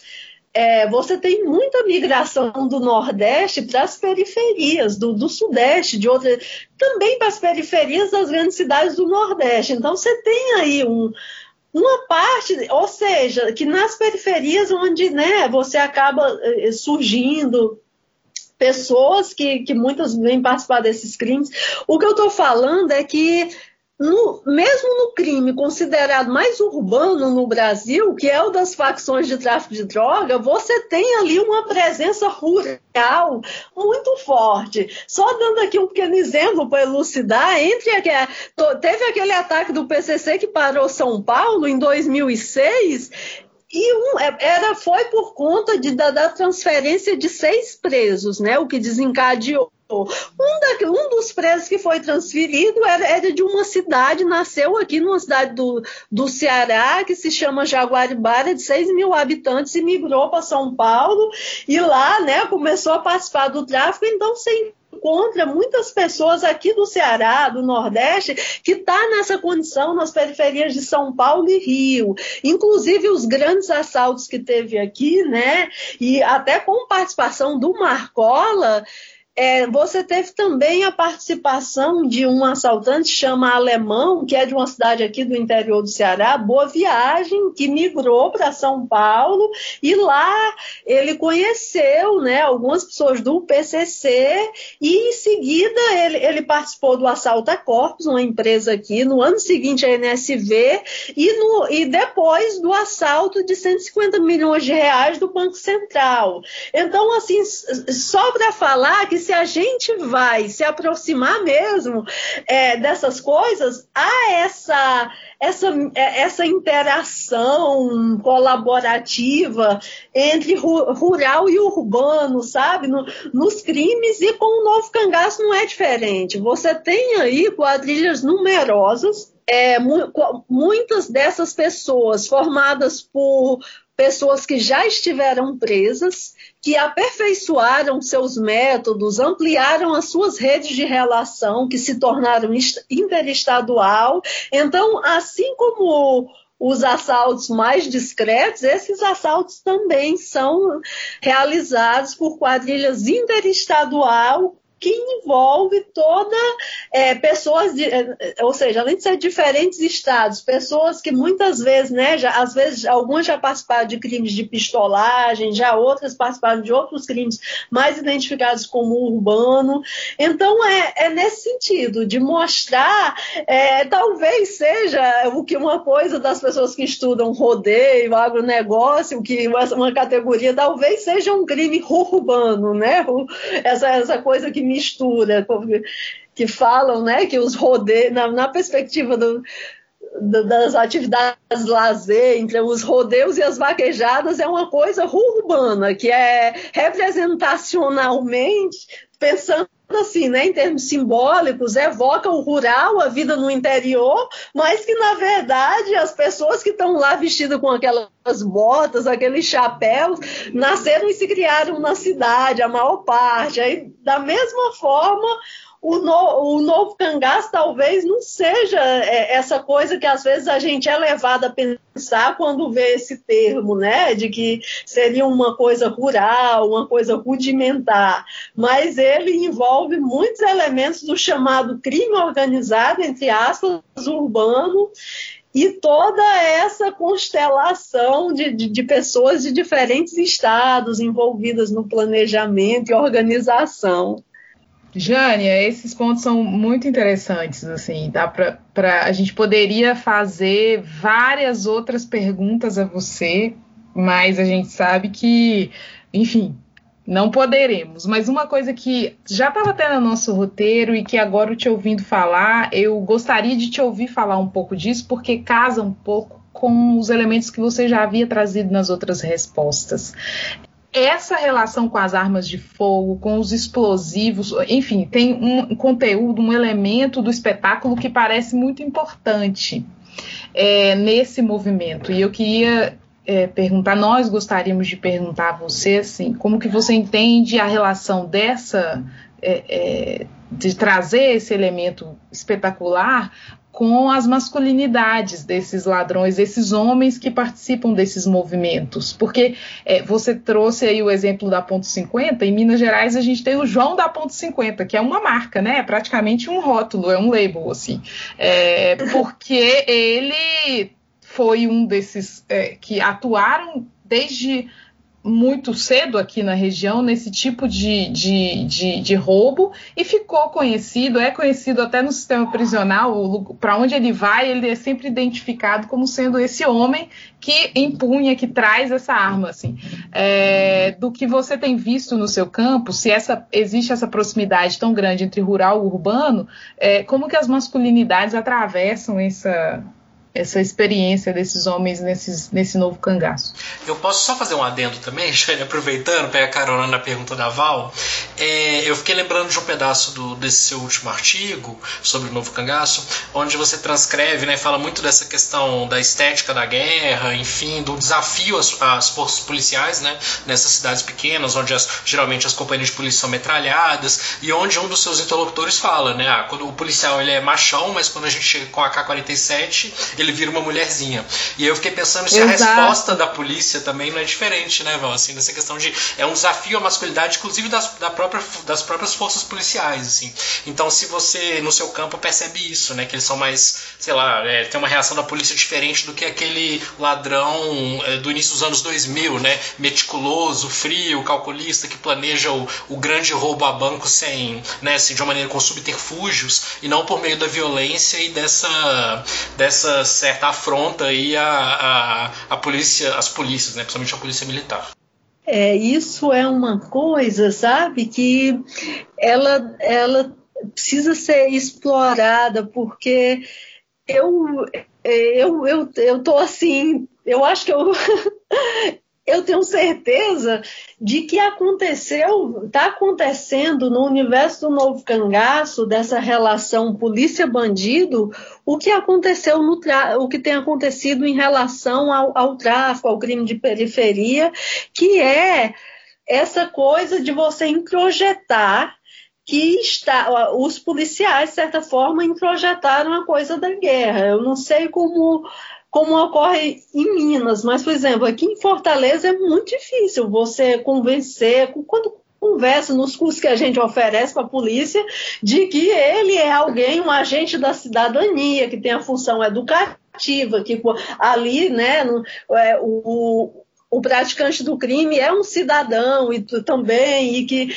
S4: É, você tem muita migração do Nordeste para as periferias, do, do Sudeste, de outras, também para as periferias das grandes cidades do Nordeste. Então, você tem aí um, uma parte, ou seja, que nas periferias onde né, você acaba eh, surgindo pessoas que, que muitas vêm participar desses crimes. O que eu estou falando é que no, mesmo no crime considerado mais urbano no Brasil, que é o das facções de tráfico de droga, você tem ali uma presença rural muito forte. Só dando aqui um pequeno exemplo para elucidar, entre teve aquele ataque do PCC que parou São Paulo em 2006 e um, é, era, foi por conta de, da, da, transferência de seis presos, né? O que desencadeou. Um, da, um dos presos que foi transferido era, era, de uma cidade, nasceu aqui numa cidade do, do Ceará, que se chama Jaguaribara, de 6 mil habitantes, e migrou para São Paulo, e lá né, começou a participar do tráfico, então sem encontra muitas pessoas aqui do Ceará, do Nordeste, que está nessa condição nas periferias de São Paulo e Rio. Inclusive os grandes assaltos que teve aqui, né? E até com participação do Marcola, é, você teve também a participação de um assaltante chama Alemão, que é de uma cidade aqui do interior do Ceará, Boa Viagem, que migrou para São Paulo. E lá ele conheceu né, algumas pessoas do PCC e em seguida ele, ele participou do assalto a Corpus, uma empresa aqui, no ano seguinte a NSV e, no, e depois do assalto de 150 milhões de reais do Banco Central. Então, assim, só para falar que se a gente vai se aproximar mesmo é, dessas coisas, há essa, essa, é, essa interação colaborativa entre rural e urbano, sabe? No, nos crimes e com o novo cangaço não é diferente. Você tem aí quadrilhas numerosas é, mu muitas dessas pessoas formadas por pessoas que já estiveram presas, que aperfeiçoaram seus métodos, ampliaram as suas redes de relação, que se tornaram interestadual. Então, assim como os assaltos mais discretos, esses assaltos também são realizados por quadrilhas interestadual que envolve toda é, pessoas, de, é, ou seja, além de ser diferentes estados, pessoas que muitas vezes, né, já, às vezes algumas já participaram de crimes de pistolagem, já outras participaram de outros crimes mais identificados como urbano. Então é, é nesse sentido de mostrar, é, talvez seja o que uma coisa das pessoas que estudam rodeio, agronegócio, que uma categoria talvez seja um crime urbano, né? Essa, essa coisa que mistura, que falam né, que os rodeios, na, na perspectiva do, das atividades lazer, entre os rodeios e as vaquejadas, é uma coisa urbana, que é representacionalmente, pensando assim, né, em termos simbólicos, evoca o rural, a vida no interior, mas que, na verdade, as pessoas que estão lá vestidas com aquelas botas, aqueles chapéus, nasceram e se criaram na cidade, a maior parte. Aí, da mesma forma, o, no, o novo cangaço talvez não seja é, essa coisa que às vezes a gente é levado a pensar quando vê esse termo, né? De que seria uma coisa rural, uma coisa rudimentar. Mas ele envolve muitos elementos do chamado crime organizado, entre aspas, urbano, e toda essa constelação de, de, de, pessoas de diferentes estados envolvidas no planejamento e organização.
S5: Jânia, esses pontos são muito interessantes, assim, dá para a gente poderia fazer várias outras perguntas a você, mas a gente sabe que, enfim, não poderemos. Mas uma coisa que já estava até no nosso roteiro e que agora te ouvindo falar, eu gostaria de te ouvir falar um pouco disso, porque casa um pouco com os elementos que você já havia trazido nas outras respostas essa relação com as armas de fogo, com os explosivos, enfim, tem um conteúdo, um elemento do espetáculo que parece muito importante é, nesse movimento. E eu queria é, perguntar, nós gostaríamos de perguntar a você, assim, como que você entende a relação dessa é, é de trazer esse elemento espetacular com as masculinidades desses ladrões, desses homens que participam desses movimentos. Porque é, você trouxe aí o exemplo da Ponto 50, em Minas Gerais a gente tem o João da Ponto 50, que é uma marca, né? É praticamente um rótulo, é um label, assim. É, porque ele foi um desses é, que atuaram desde muito cedo aqui na região nesse tipo de, de, de, de roubo e ficou conhecido, é conhecido até no sistema prisional, para onde ele vai, ele é sempre identificado como sendo esse homem que empunha, que traz essa arma, assim. É, do que você tem visto no seu campo, se essa, existe essa proximidade tão grande entre rural e urbano, é, como que as masculinidades atravessam essa, essa experiência desses homens nesses, nesse novo cangaço.
S3: Eu posso só fazer um adendo também, Jane, aproveitando, pegar carona na pergunta da Val. É, eu fiquei lembrando de um pedaço do, desse seu último artigo sobre o novo cangaço, onde você transcreve, né, fala muito dessa questão da estética da guerra, enfim, do desafio às, às forças policiais, né, nessas cidades pequenas, onde as, geralmente as companhias de polícia são metralhadas, e onde um dos seus interlocutores fala, né, ah, quando o policial ele é machão, mas quando a gente chega com a AK-47, ele vira uma mulherzinha. E eu fiquei pensando se Exato. a resposta da polícia também não é diferente, né, Val? Assim, nessa questão de. É um desafio à masculinidade, inclusive das, da própria, das próprias forças policiais, assim. Então, se você, no seu campo, percebe isso, né? Que eles são mais, sei lá, é, tem uma reação da polícia diferente do que aquele ladrão é, do início dos anos 2000, né? Meticuloso, frio, calculista, que planeja o, o grande roubo a banco sem, né, assim, de uma maneira com subterfúgios e não por meio da violência e dessa, dessa certa afronta aí a, a, a polícia, as polícias, né, principalmente a polícia militar.
S4: É, isso é uma coisa, sabe, que ela, ela precisa ser explorada, porque eu, eu, eu, eu tô assim, eu acho que eu, eu tenho certeza de que aconteceu, está acontecendo no universo do novo cangaço, dessa relação polícia-bandido, o que aconteceu no o que tem acontecido em relação ao, ao tráfico, ao crime de periferia, que é essa coisa de você introjetar que está, os policiais, de certa forma, introjetaram a coisa da guerra. Eu não sei como como ocorre em Minas. Mas, por exemplo, aqui em Fortaleza é muito difícil você convencer, quando conversa nos cursos que a gente oferece para a polícia, de que ele é alguém, um agente da cidadania, que tem a função educativa, que ali, né, é, o, o praticante do crime é um cidadão e também, e que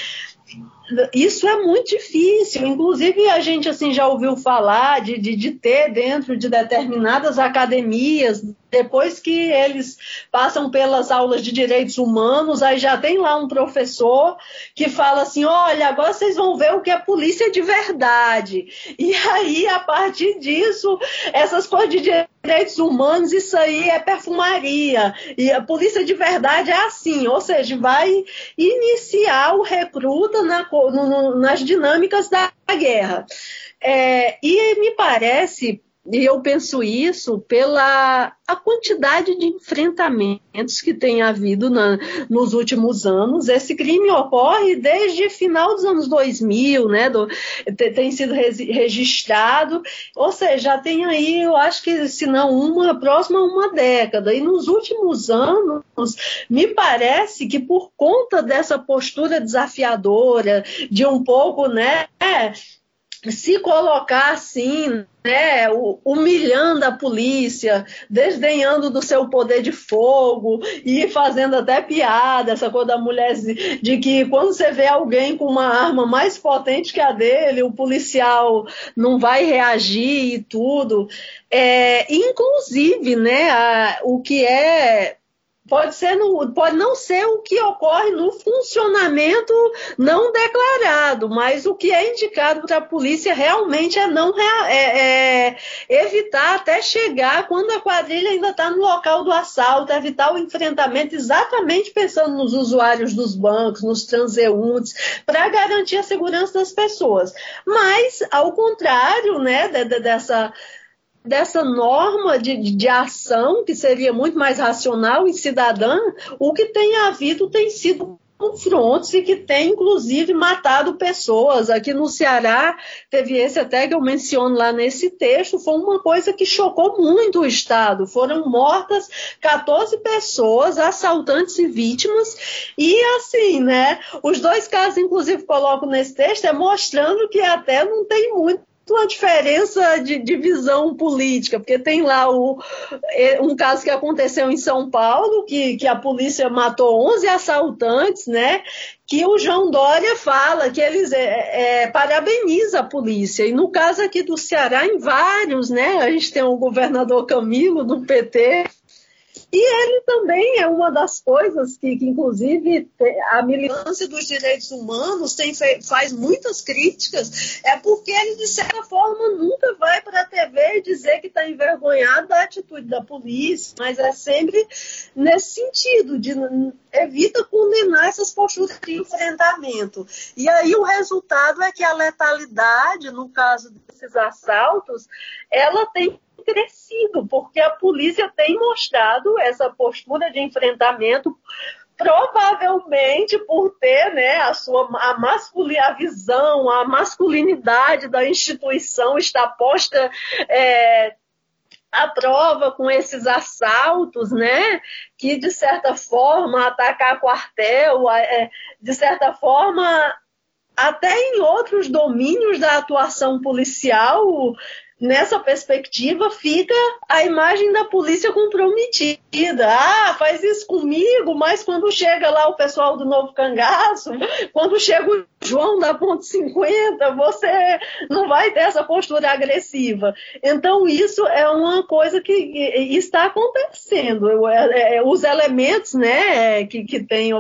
S4: isso é muito difícil. Inclusive, a gente assim já ouviu falar de, de, de ter dentro de determinadas academias depois que eles passam pelas aulas de direitos humanos, aí já tem lá um professor que fala assim: olha, agora vocês vão ver o que é polícia de verdade. E aí, a partir disso, essas coisas de direitos humanos, isso aí é perfumaria. E a polícia de verdade é assim, ou seja, vai iniciar o recruta na, no, nas dinâmicas da guerra. É, e me parece e eu penso isso pela a quantidade de enfrentamentos que tem havido na, nos últimos anos. Esse crime ocorre desde final dos anos 2000, né? Do, tem sido registrado, ou seja, já tem aí, eu acho que se não uma, próxima uma década. E nos últimos anos, me parece que por conta dessa postura desafiadora, de um pouco, né? Se colocar assim, né, humilhando a polícia, desdenhando do seu poder de fogo e fazendo até piada, essa coisa da mulher de que quando você vê alguém com uma arma mais potente que a dele, o policial não vai reagir e tudo. É, inclusive, né, a, o que é pode, ser no, pode não ser o que ocorre no funcionamento não declarado, mas o que é indicado para a polícia realmente é não é, é, evitar até chegar quando a quadrilha ainda está no local do assalto, evitar o enfrentamento exatamente pensando nos usuários dos bancos, nos transeuntes, para garantir a segurança das pessoas. Mas, ao contrário né, dessa dessa norma de, de ação, que seria muito mais racional e cidadã, o que tem havido tem sido confrontos e que tem, inclusive, matado pessoas. Aqui no Ceará, teve esse até que eu menciono lá nesse texto, foi uma coisa que chocou muito o Estado. Foram mortas 14 pessoas, assaltantes e vítimas, e assim, né? Os dois casos, inclusive, coloco nesse texto, é mostrando que até não tem muito uma diferença de, de visão política, porque tem lá o, é, um caso que aconteceu em São Paulo, que, que a polícia matou 11 assaltantes, né? Que o João Dória fala que eles é, é, parabeniza a polícia. E no caso aqui do Ceará, em vários, né? A gente tem o governador Camilo do PT, E ele também é uma das coisas que, que inclusive, a militância dos direitos humanos tem, faz muitas críticas, é porque ele, de certa forma, nunca vai para a TV dizer que está envergonhado da atitude da polícia, mas é sempre nesse sentido, de evita condenar essas posturas de enfrentamento. E aí o resultado é que a letalidade, no caso desses assaltos, ela tem crescido, porque a polícia tem mostrado essa postura de enfrentamento provavelmente por ter né, a sua a, masculin, a visão, a masculinidade da instituição está posta é, à prova com esses assaltos, né? Que de certa forma atacar quartel, é, de certa forma até em outros domínios da atuação policial nessa perspectiva fica a imagem da polícia comprometida. Ah, faz isso comigo, mas quando chega lá o pessoal do Novo Cangaço, quando chega o João da Ponte 50, você não vai ter essa postura agressiva. Então, isso é uma coisa que está acontecendo. É, é, os elementos né, que, que tem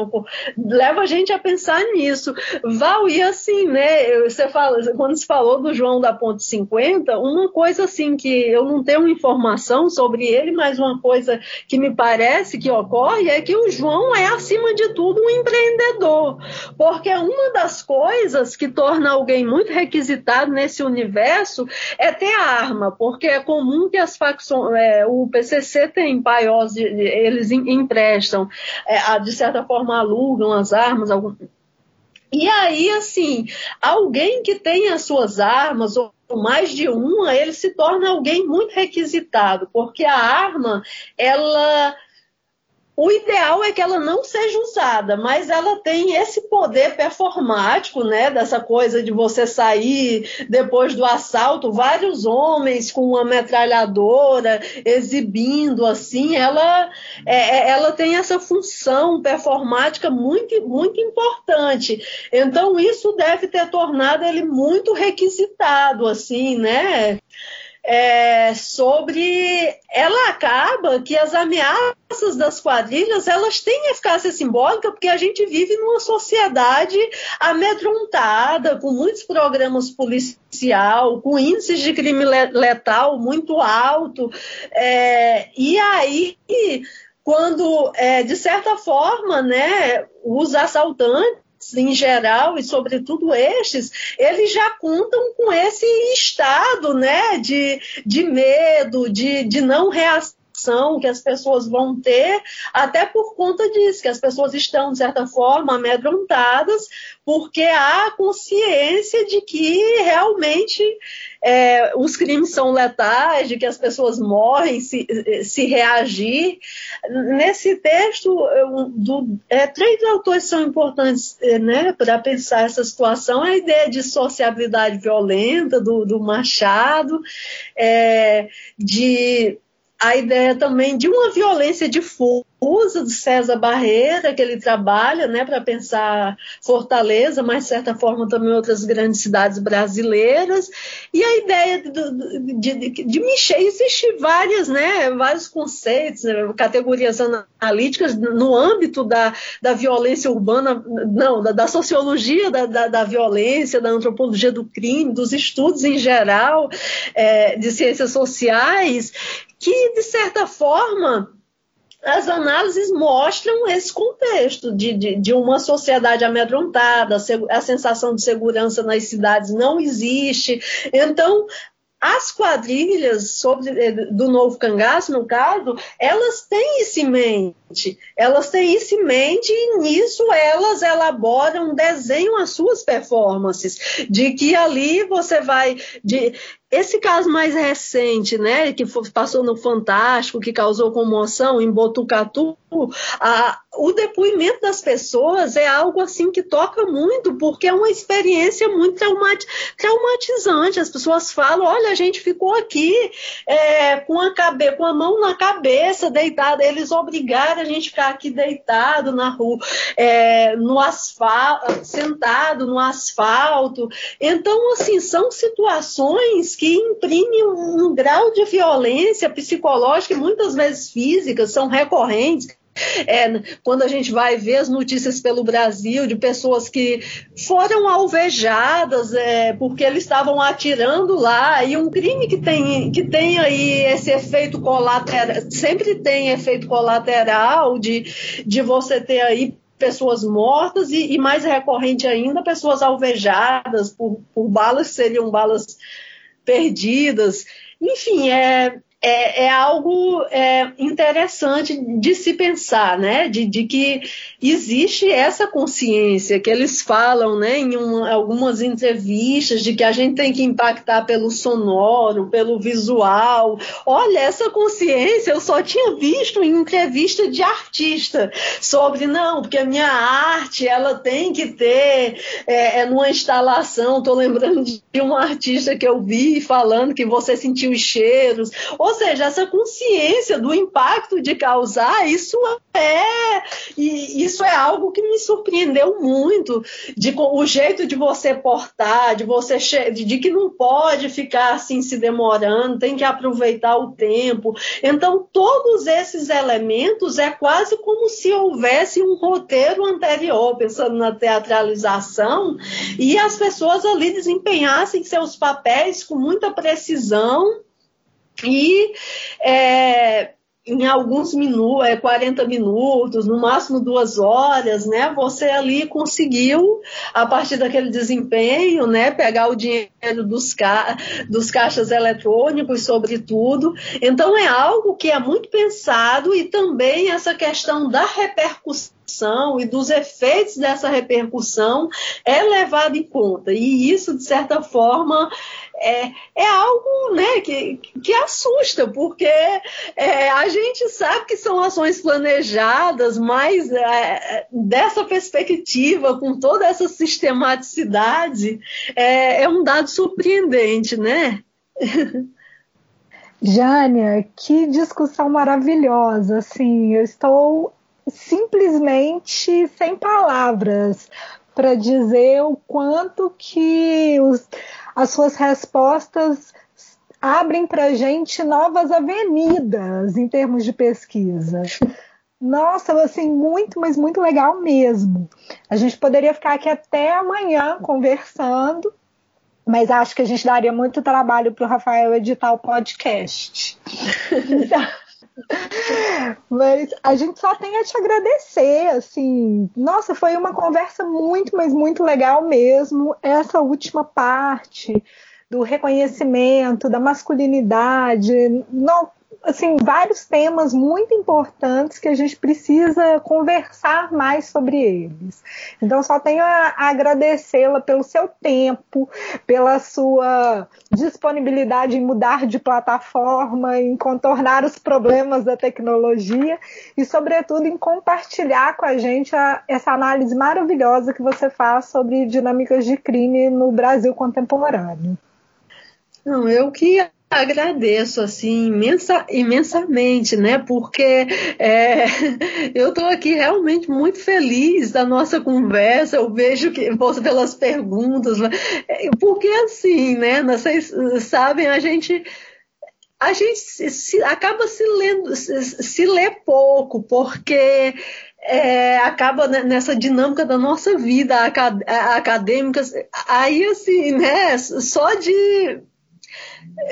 S4: leva a gente a pensar nisso. Val, e assim, né? Você fala, quando se falou do João da Ponte 50, uma coisa assim que eu não tenho informação sobre ele, mas uma coisa que me parece que ocorre é que o João é, acima de tudo, um empreendedor. Porque uma das coisas que torna alguém muito requisitado nesse universo é ter arma, porque é comum que as facções, é, o PCC tem paiós, eles emprestam, é, de certa forma alugam as armas, algum, e aí, assim, alguém que tem as suas armas, ou mais de uma, ele se torna alguém muito requisitado, porque a arma, ela o ideal é que ela não seja usada, mas ela tem esse poder performático, né? Dessa coisa de você sair depois do assalto, vários homens com uma metralhadora exibindo assim, ela, é, é, ela tem essa função performática muito, muito importante. Então, isso deve ter tornado ele muito requisitado, assim, né? É, sobre ela acaba que as ameaças das quadrilhas elas têm eficácia simbólica porque a gente vive numa sociedade amedrontada com muitos programas policial com índices de crime letal muito alto é, e aí quando é, de certa forma né os assaltantes em geral, e sobretudo estes, eles já contam com esse estado né, de, de medo, de, de não reação que as pessoas vão ter, até por conta disso, que as pessoas estão, de certa forma, amedrontadas, porque há consciência de que realmente é, os crimes são letais, de que as pessoas morrem se, se reagir. Nesse texto, do, é, três autores são importantes é, né, para pensar essa situação: a ideia de sociabilidade violenta, do, do Machado, é, de a ideia também de uma violência difusa do César Barreira, que ele trabalha né, para pensar Fortaleza, mas de certa forma também outras grandes cidades brasileiras, e a ideia de, de, de, de mexer, existem várias, né, vários conceitos, né, categorias analíticas no âmbito da, da violência urbana, não, da, da sociologia da, da, da, violência, da antropologia do crime, dos estudos em geral, é, de ciências sociais, que, de certa forma, as análises mostram esse contexto de, de, de, uma sociedade amedrontada, a sensação de segurança nas cidades não existe. Então, as quadrilhas sobre, eh, do novo cangaço, no caso, elas têm isso em mente. Elas têm isso em mente e nisso elas elaboram, desenham as suas performances. De que ali você vai. De, esse caso mais recente, né, que passou no Fantástico, que causou comoção em Botucatu, a, o depoimento das pessoas é algo assim que toca muito, porque é uma experiência muito traumat, traumatizante. As pessoas falam: olha, a gente ficou aqui é, com, a cabe, com a mão na cabeça, deitada. Eles obrigaram a gente ficar aqui deitado na rua, é, no asfalto, sentado no asfalto. Então, assim, são situações que imprimem um, um grau de violência psicológica e muitas vezes física, são recorrentes. É, quando a gente vai ver as notícias pelo Brasil de pessoas que foram alvejadas é, porque eles estavam atirando lá, e um crime que tem, que tem aí esse efeito colateral, sempre tem efeito colateral de, de você ter aí pessoas mortas e, e mais recorrente ainda, pessoas alvejadas por, por balas que seriam balas perdidas. Enfim, é, é, é algo é, interessante de se pensar, né? De, de, que existe essa consciência que eles falam, né? Em uma, algumas entrevistas de que a gente tem que impactar pelo sonoro, pelo visual. Olha, essa consciência eu só tinha visto em entrevista de artista sobre não, porque a minha arte ela tem que ter é, é numa instalação. Estou lembrando de um artista que eu vi falando que você sentiu os cheiros. Ou ou seja, essa consciência do impacto de causar, isso é e isso é algo que me surpreendeu muito, de o jeito de você portar, de você de que não pode ficar assim se demorando, tem que aproveitar o tempo. Então, todos esses elementos é quase como se houvesse um roteiro anterior, pensando na teatralização, e as pessoas ali desempenhassem seus papéis com muita precisão e é, em alguns minutos, é, 40 minutos, no máximo duas horas, né? Você ali conseguiu, a partir daquele desempenho, né? Pegar o dinheiro dos, ca dos caixas eletrônicos, sobretudo. Então é algo que é muito pensado e também essa questão da repercussão e dos efeitos dessa repercussão é levado em conta. E isso, de certa forma, é, é algo né, que, que assusta, porque é, a gente sabe que são ações planejadas, mas é, dessa perspectiva, com toda essa sistematicidade, é, é um dado surpreendente, né?
S1: Jânia, que discussão maravilhosa, assim, eu estou simplesmente sem palavras para dizer o quanto que os, as suas respostas abrem para a gente novas avenidas em termos de pesquisa. Nossa, assim, muito, mas muito legal mesmo. A gente poderia ficar aqui até amanhã conversando, mas acho que a gente daria muito trabalho para o Rafael editar o podcast. Então, mas a gente só tem a te agradecer, assim. Nossa, foi uma conversa muito, mas muito legal mesmo. Essa última parte do reconhecimento, da masculinidade, não, assim, vários temas muito importantes que a gente precisa conversar mais sobre eles. Então, só tenho a agradecê-la pelo seu tempo, pela sua disponibilidade em mudar de plataforma, em contornar os problemas da tecnologia e, sobretudo, em compartilhar com a gente a, essa análise maravilhosa que você faz sobre dinâmicas de crime no Brasil contemporâneo.
S4: Não, eu que agradeço assim imensa, imensamente, né? Porque é, eu estou aqui realmente muito feliz da nossa conversa. Eu vejo que você pelas perguntas, é, porque assim, né? Vocês sabem a gente a gente se, acaba se lendo, se, se lê pouco, porque é, acaba nessa dinâmica da nossa vida acadêmica. Aí, assim, né, só de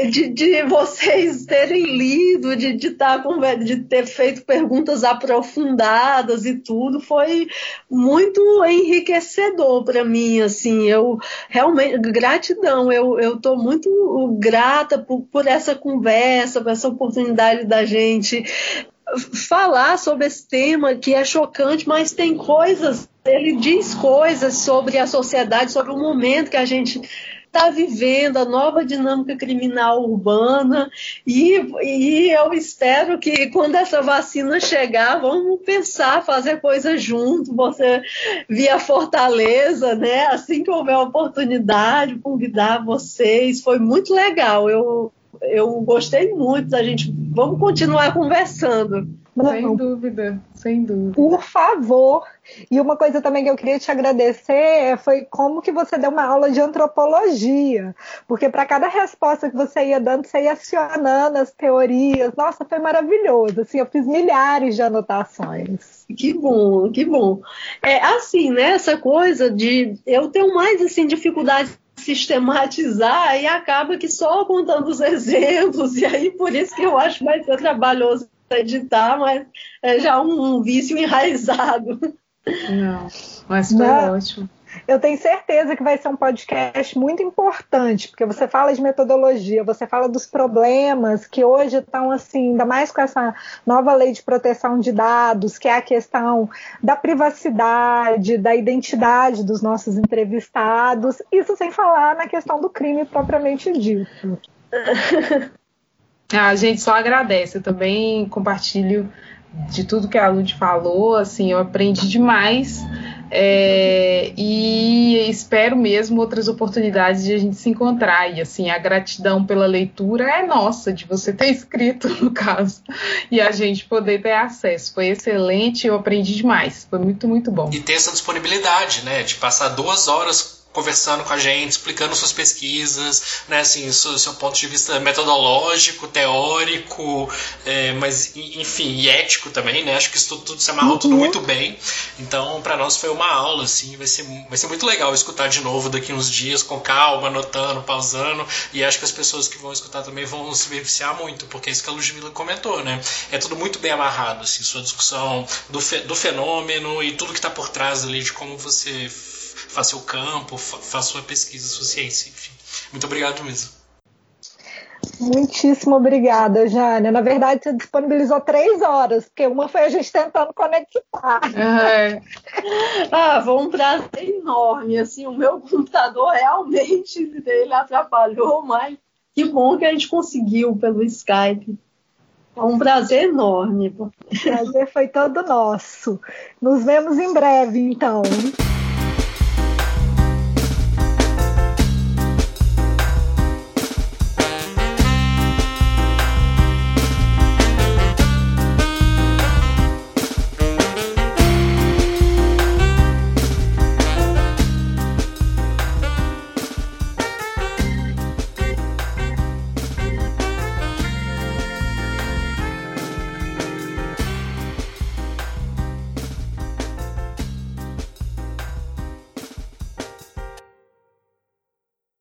S4: de, de vocês terem lido, de, de, tá com, de ter feito perguntas aprofundadas e tudo, foi muito enriquecedor para mim, assim, eu realmente, gratidão, eu estou muito grata por, por essa conversa, por essa oportunidade da gente falar sobre esse tema que é chocante, mas tem coisas, ele diz coisas sobre a sociedade, sobre o momento que a gente está vivendo a nova dinâmica criminal urbana e, e eu espero que quando essa vacina chegar, vamos pensar, fazer coisas juntos, você via Fortaleza, né? Assim que houver oportunidade, convidar vocês, foi muito legal. Eu, eu gostei muito da gente. Vamos continuar conversando.
S5: Sem dúvida, sem dúvida.
S1: Por favor. E uma coisa também que eu queria te agradecer foi como que você deu uma aula de antropologia, porque para cada resposta que você ia dando, você ia acionando as teorias. Nossa, foi maravilhoso. Assim, eu fiz milhares de anotações.
S4: Que bom, que bom. É assim, né? Essa coisa de eu tenho mais assim dificuldade sistematizar e acaba que só contando os exemplos, e aí por isso que eu acho mais trabalhoso editar, mas é já um vício enraizado.
S5: Não, mas foi ótimo.
S1: Eu tenho certeza que vai ser um podcast muito importante, porque você fala de metodologia, você fala dos problemas que hoje estão assim, ainda mais com essa nova lei de proteção de dados, que é a questão da privacidade, da identidade dos nossos entrevistados, isso sem falar na questão do crime propriamente dito.
S5: A gente só agradece, eu também compartilho de tudo que a Lud falou, assim, eu aprendi demais é, e espero mesmo outras oportunidades de a gente se encontrar. E assim, a gratidão pela leitura é nossa, de você ter escrito, no caso, e a gente poder ter acesso. Foi excelente, eu aprendi demais. Foi muito, muito bom.
S3: E ter essa disponibilidade, né? De passar duas horas conversando com a gente, explicando suas pesquisas, né, assim, seu, seu ponto de vista metodológico, teórico, é, mas enfim, e ético também, né? Acho que isso tudo, tudo se amarrou uhum. tudo muito bem. Então, para nós foi uma aula, assim, vai ser, vai ser muito legal escutar de novo daqui uns dias com calma, anotando, pausando, e acho que as pessoas que vão escutar também vão se beneficiar muito, porque é isso que a Ludmilla comentou, né? É tudo muito bem amarrado, assim, sua discussão do, fe, do fenômeno e tudo que está por trás ali de como você faça o campo, faça sua pesquisa, sua ciência, enfim. Muito obrigado mesmo.
S1: Muitíssimo obrigada, Jânia. Na verdade, você disponibilizou três horas, porque uma foi a gente tentando conectar.
S4: É. ah, foi um prazer enorme. Assim, o meu computador realmente ele atrapalhou, mas que bom que a gente conseguiu pelo Skype. É um prazer enorme.
S1: O prazer foi todo nosso. Nos vemos em breve, então.